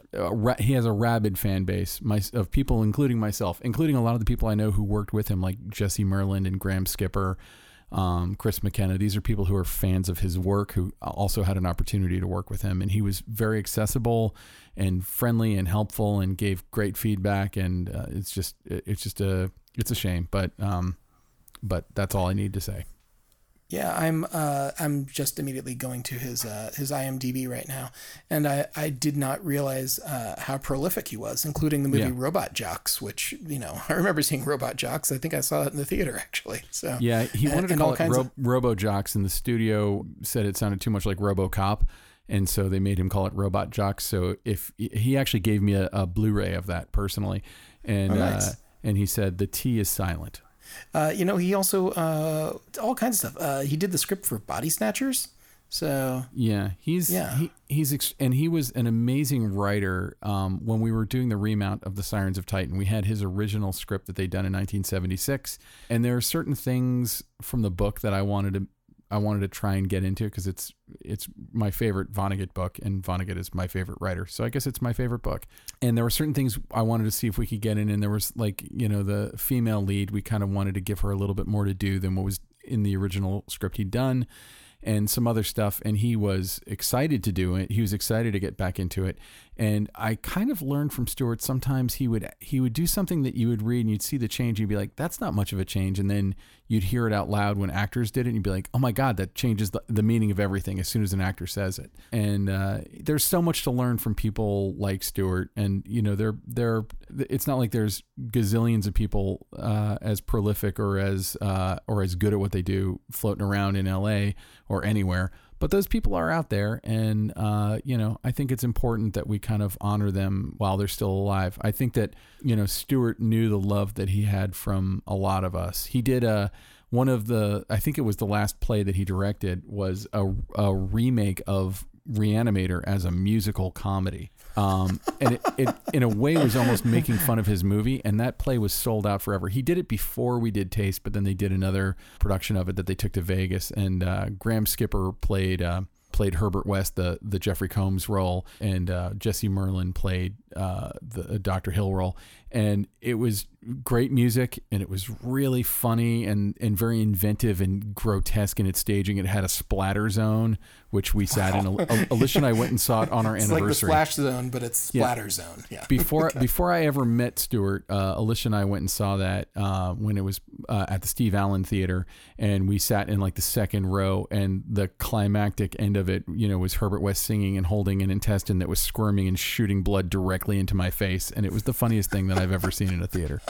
S2: he has a rabid fan base my, of people, including myself, including a lot of the people I know who worked with him, like Jesse Merlin and Graham Skipper, um, Chris McKenna. These are people who are fans of his work, who also had an opportunity to work with him, and he was very accessible and friendly and helpful, and gave great feedback. And uh, it's just it's just a it's a shame, but um, but that's all I need to say.
S1: Yeah, I'm uh, I'm just immediately going to his uh, his IMDb right now, and I, I did not realize uh, how prolific he was, including the movie yeah. Robot Jox, which you know I remember seeing Robot Jox. I think I saw it in the theater actually. So
S2: yeah, he wanted and, to call it Ro- of... Robo Jox, and the studio said it sounded too much like RoboCop, and so they made him call it Robot Jox. So if he actually gave me a, a Blu-ray of that personally, and oh, nice. Uh, and he said the T is silent.
S1: Uh, you know, he also uh, all kinds of stuff. Uh, he did the script for Body Snatchers. So
S2: yeah, he's yeah he, he's ex- and he was an amazing writer. Um, when we were doing the remount of the Sirens of Titan, we had his original script that they'd done in 1976, and there are certain things from the book that I wanted to I wanted to try and get into because it's it's my favorite Vonnegut book, and Vonnegut is my favorite writer. So I guess it's my favorite book. And there were certain things I wanted to see if we could get in, and there was like you know the female lead. We kind of wanted to give her a little bit more to do than what was in the original script he'd done. and some other stuff. And he was excited to do it. He was excited to get back into it. And I kind of learned from Stuart. Sometimes he would he would do something that you would read and you'd see the change. And you'd be like, "That's not much of a change." And then you'd hear it out loud when actors did it, and you'd be like, "Oh my god, that changes the, the meaning of everything as soon as an actor says it." And uh, there's so much to learn from people like Stuart. And you know, they're they're it's not like there's gazillions of people uh, as prolific or as uh, or as good at what they do floating around in L.A. or anywhere but those people are out there and uh, you know i think it's important that we kind of honor them while they're still alive. I think that you know stuart knew the love that he had from a lot of us. He did a one of the i think it was the last play that he directed was a, a remake of reanimator as a musical comedy um, and it, it, in a way, was almost making fun of his movie. And that play was sold out forever. He did it before we did Taste, but then they did another production of it that they took to Vegas. And uh, Graham Skipper played. Uh, played Herbert West, the the Jeffrey Combs role, and uh, Jesse Merlin played uh, the uh, Dr. Hill role, and it was great music, and it was really funny and and very inventive and grotesque in its staging. It had a splatter zone, which we sat wow. in. Alicia and I went and saw it on our
S1: it's
S2: anniversary.
S1: like the splash zone, but it's splatter yeah. zone. Yeah.
S2: Before okay. before I ever met Stuart, uh, Alicia and I went and saw that uh, when it was uh, at the Steve Allen Theater, and we sat in like the second row, and the climactic end of it, you know, was Herbert West singing and holding an intestine that was squirming and shooting blood directly into my face, and it was the funniest thing that I've ever seen in a theater.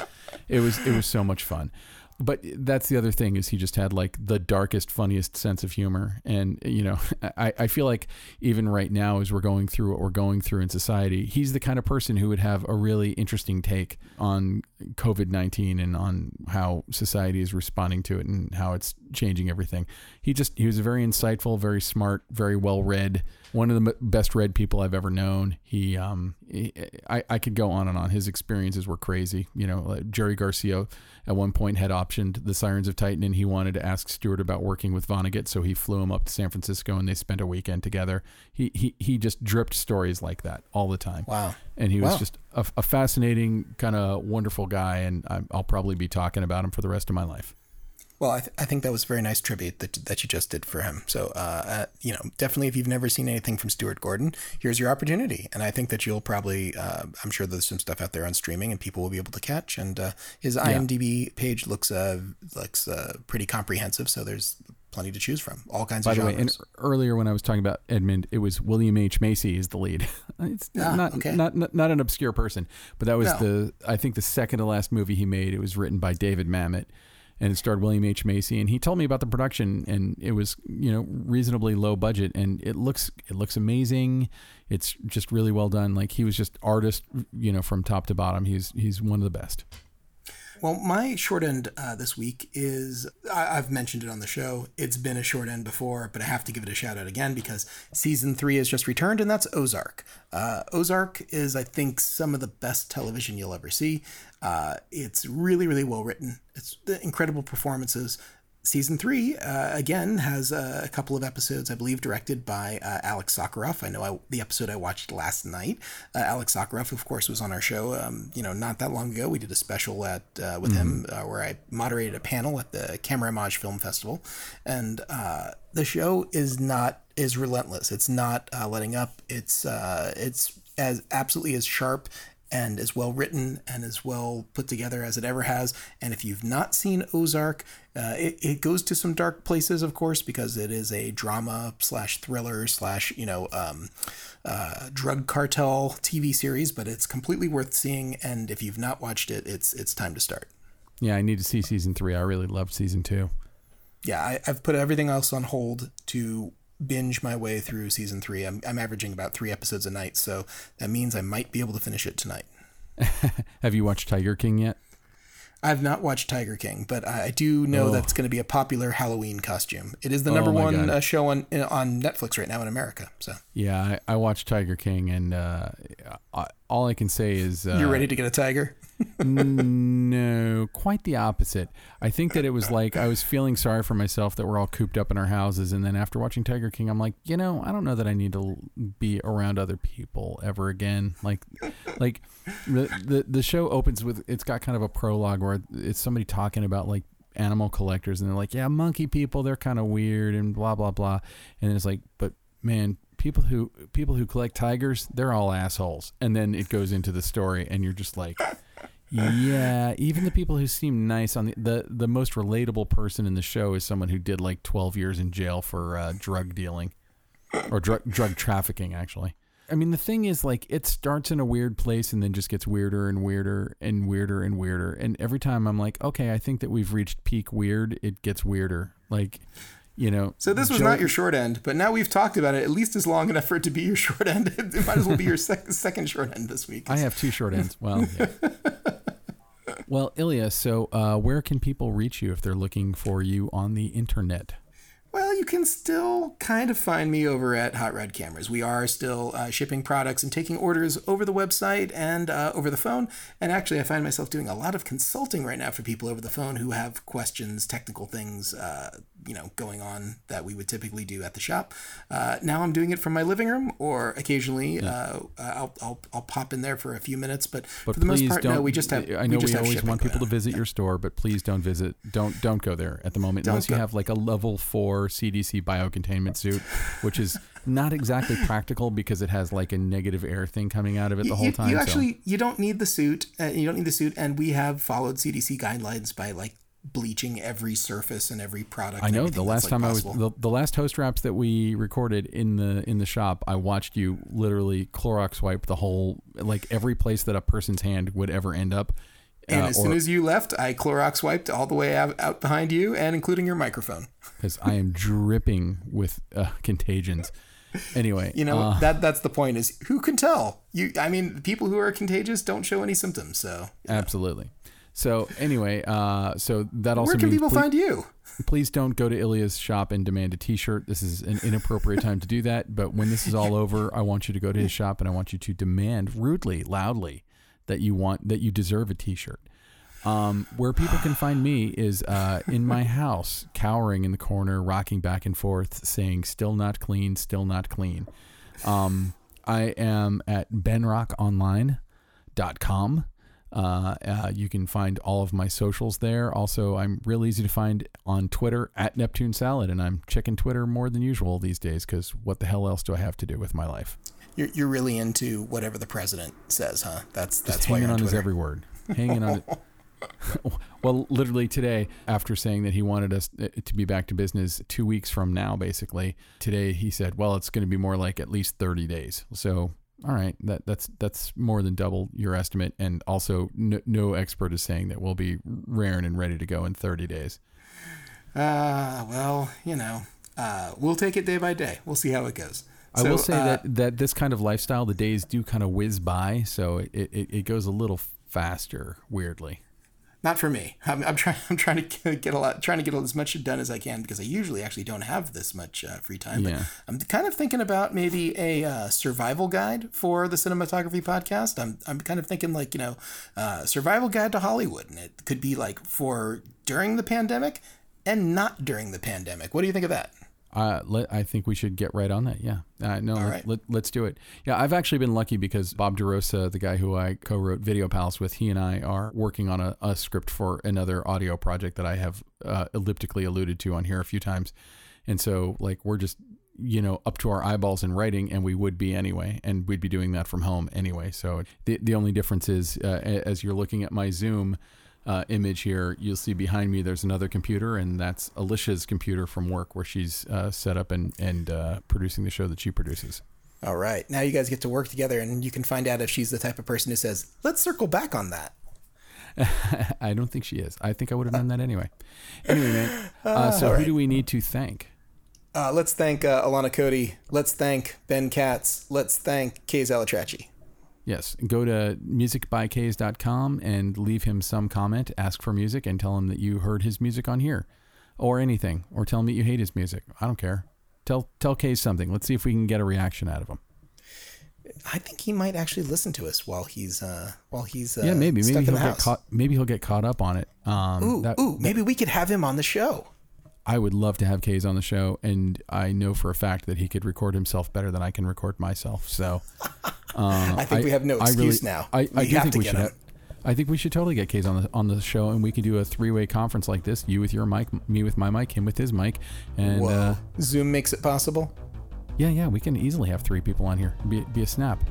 S2: It was it was so much fun but that's the other thing is he just had like the darkest funniest sense of humor and you know I, I feel like even right now as we're going through what we're going through in society he's the kind of person who would have a really interesting take on covid-19 and on how society is responding to it and how it's changing everything he just he was very insightful very smart very well read one of the best read people I've ever known. He, um, he, I, I could go on and on. His experiences were crazy. You know, Jerry Garcia at one point had optioned the Sirens of Titan, and he wanted to ask Stuart about working with Vonnegut, so he flew him up to San Francisco, and they spent a weekend together. He he he just dripped stories like that all the time.
S1: Wow!
S2: And he was
S1: wow.
S2: just a, a fascinating, kind of wonderful guy, and I'll probably be talking about him for the rest of my life.
S1: Well, I, th- I think that was a very nice tribute that, that you just did for him. So, uh, uh, you know, definitely if you've never seen anything from Stuart Gordon, here's your opportunity. And I think that you'll probably, uh, I'm sure there's some stuff out there on streaming and people will be able to catch. And uh, his IMDb yeah. page looks uh, looks uh, pretty comprehensive. So there's plenty to choose from. All kinds
S2: By
S1: of
S2: the
S1: genres.
S2: way, and earlier when I was talking about Edmond, it was William H Macy is the lead. it's ah, not, okay. not, not not an obscure person, but that was no. the I think the second to last movie he made. It was written by David Mamet and it starred William H Macy. And he told me about the production, and it was you know reasonably low budget, and it looks it looks amazing. It's just really well done. Like he was just artist, you know, from top to bottom. He's he's one of the best.
S1: Well, my short end uh, this week is I, have mentioned it on the show. It's been a short end before, but I have to give it a shout out again because season three has just returned, and that's Ozark. Uh, Ozark is, I think, some of the best television you'll ever see. Uh, it's really, really well written. It's incredible performances season three uh, again has uh, a couple of episodes, I believe, directed by uh, Alik Sakharov. I know I, the episode I watched last night. Uh, Alik Sakharov, of course, was on our show. Um, you know, not that long ago, we did a special at uh, with mm-hmm. him uh, where I moderated a panel at the Camerimage Film Festival, and the show is not is relentless. It's not letting up. It's it's as absolutely as sharp and as well written and as well put together as it ever has. And if you've not seen Ozark, uh, it, it goes to some dark places, of course, because it is a drama slash thriller slash, you know, um, uh, drug cartel TV series, but it's completely worth seeing. And if you've not watched it, it's it's time to start.
S2: Yeah, I need to see season three. I really loved season two.
S1: Yeah, I, I've put everything else on hold to binge my way through season three. I'm, I'm averaging about three episodes a night, so that means I might be able to finish it tonight.
S2: Have you watched Tiger King yet?
S1: I've not watched Tiger King, but I do know oh. that's going to be a popular Halloween costume. It is the number oh one uh, show on on Netflix right now in America. So
S2: yeah, I, I watched Tiger King, and uh, I, all I can say is uh,
S1: you're ready to get a tiger.
S2: No, quite the opposite. I think that it was like I was feeling sorry for myself that we're all cooped up in our houses, and then after watching Tiger King, I'm like, you know, I don't know that I need to be around other people ever again. Like, like the the, the show opens with it's got kind of a prologue where it's somebody talking about like animal collectors and they're like, yeah, monkey people, they're kind of weird and blah blah blah. And it's like, but man, people who people who collect tigers, they're all assholes. And then it goes into the story, and you're just like. Yeah, even the people who seem nice on the, the the most relatable person in the show is someone who did like 12 years in jail for uh, drug dealing or drug drug trafficking actually. I mean, the thing is, like, it starts in a weird place and then just gets weirder and weirder and weirder and weirder. And every time I'm like, okay, I think that we've reached peak weird, it gets weirder. Like, you know.
S1: So this was
S2: Joe-
S1: not your short end, but now we've talked about it at least as long enough for it to be your short end. It might as well be your sec- second short end this week.
S2: I have two short ends. Well, yeah. well, Ilya. So, uh, where can people reach you if they're looking for you on the internet?
S1: You can still kind of find me over at Hot Rod Cameras. We are still uh, shipping products and taking orders over the website and uh, over the phone. And actually, I find myself doing a lot of consulting right now for people over the phone who have questions, technical things, uh, you know, going on that we would typically do at the shop. Uh, now I'm doing it from my living room, or occasionally uh, I'll, I'll I'll pop in there for a few minutes. But,
S2: But
S1: for the most part, no, we just have.
S2: I know we,
S1: have
S2: always want people to visit your store, but please don't visit. Don't don't go there at the moment
S1: Don't
S2: unless you have like a level four CDC biocontainment suit, which is not exactly practical because it has like a negative air thing coming out of it the
S1: You-
S2: whole time.
S1: You
S2: so-
S1: actually you don't need the suit. Uh, you don't need the suit, and we have followed CDC guidelines by like bleaching every surface and every product.
S2: I know the last
S1: like,
S2: time I was the, the last host wraps that we recorded in the in the shop, I watched you literally Clorox wipe the whole like every place that a person's hand would ever end up.
S1: And
S2: uh,
S1: as soon as you left, I Clorox wiped all the way out, out behind you, and including your microphone.
S2: because I am dripping with uh, contagions. Anyway,
S1: You know
S2: uh,
S1: that that's the point. Is who can tell? You, I mean, people who are contagious don't show any symptoms. So
S2: absolutely. So anyway, uh, so that also
S1: where can people
S2: please,
S1: find you?
S2: please don't go to Ilya's shop and demand a T-shirt. This is an inappropriate time to do that. But when this is all over, I want you to go to his shop and I want you to demand rudely, loudly, that you want that you deserve a T-shirt. Um, where people can find me is uh, in my house, cowering in the corner, rocking back and forth, saying "Still not clean, still not clean." Um, I am at benrockonline.com. Uh, uh, you can find all of my socials there. Also, I'm real easy to find on Twitter at Neptune Salad, and I'm checking Twitter more than usual these days because what the hell else do I have to do with my life?
S1: You're, you're really into whatever the president says, huh? That's
S2: Just
S1: that's why
S2: hanging on
S1: on
S2: his every word. Hanging on it. well, literally today, after saying that he wanted us uh, to be back to business two weeks from now, basically, today he said, "Well, it's going to be more like at least 30 days." So, all right, that that's that's more than double your estimate, and also no, no expert is saying that we'll be raring and ready to go in 30 days.
S1: Uh, well, you know, uh, we'll take it day by day. We'll see how it goes.
S2: I will say
S1: uh,
S2: that that this kind of lifestyle, the days do kind of whiz by, so it, it, it goes a little faster, weirdly.
S1: Not for me. I'm, I'm trying. I'm trying to get- a lot, trying to get as much done as I can because I usually actually don't have this much uh, free time. But
S2: Yeah.
S1: I'm kind of thinking about maybe a uh, survival guide for the cinematography podcast. I'm I'm kind of thinking like you know, uh, survival guide to Hollywood, and it could be like for during the pandemic and not during the pandemic. What do you think of that?
S2: Uh, let, I think we should get right on that. Yeah. Uh, no, let,
S1: right.
S2: let, let's do it. Yeah, I've actually been lucky because Bob DeRosa, the guy who I co-wrote Video Palace with, he and I are working on a, a script for another audio project that I have uh, elliptically alluded to on here a few times. And so, like, we're just, you know, up to our eyeballs in writing, and we would be anyway, and we'd be doing that from home anyway. So the the only difference is, uh, as you're looking at my Zoom, uh, image here, you'll see behind me there's another computer, and that's Alicia's computer from work where she's uh, set up and, and uh, producing the show that she produces.
S1: All right, now you guys get to work together, and you can find out if she's the type of person who says, "Let's circle back on that."
S2: I don't think she is. I think I would have done that anyway. Anyway, man, uh, so who do we need to thank?
S1: Uh, let's thank uh, Alana Cody. Let's thank Ben Katz. Let's thank Kay Zalatrachi.
S2: Yes, go to musicbykays.com and leave him some comment, ask for music, and tell him that you heard his music on here, or anything, or tell him that you hate his music. I don't care. Tell tell Kays something. Let's see if we can get a reaction out of him.
S1: I think he might actually listen to us while he's uh, while he's uh,
S2: yeah, maybe maybe
S1: in
S2: he'll get caught. Maybe he'll get caught up on it. Um,
S1: Ooh,
S2: that-
S1: ooh, maybe we could have him on the show.
S2: I would love to have Kays on the show, and I know for a fact that he could record himself better than I can record myself. So uh,
S1: I think we have no
S2: I
S1: excuse now.
S2: I, I do think we should have. I think we should totally get Kays on the on the show, and we could do a three way conference like this: you with your mic, me with my mic, him with his mic, and uh,
S1: Zoom makes it possible.
S2: yeah, yeah, we can easily have three people on here. Be, be a snap.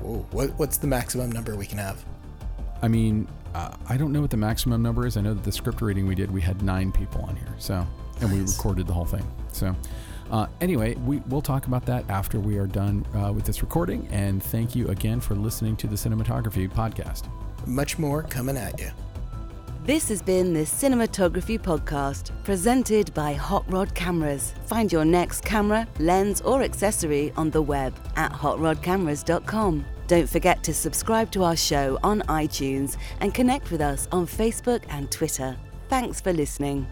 S1: Whoa. What, what's the maximum number we can have?
S2: I mean, uh, I don't know what the maximum number is. I know that the script reading we did, we had nine people on here. So, and we recorded the whole thing. So, uh, anyway, we, we'll talk about that after we are done uh, with this recording. And thank you again for listening to the Cinematography Podcast.
S1: Much more coming at you.
S3: This has been the Cinematography Podcast, presented by Hot Rod Cameras. Find your next camera, lens, or accessory on the web at hotrodcameras.com. Don't forget to subscribe to our show on iTunes and connect with us on Facebook and Twitter. Thanks for listening.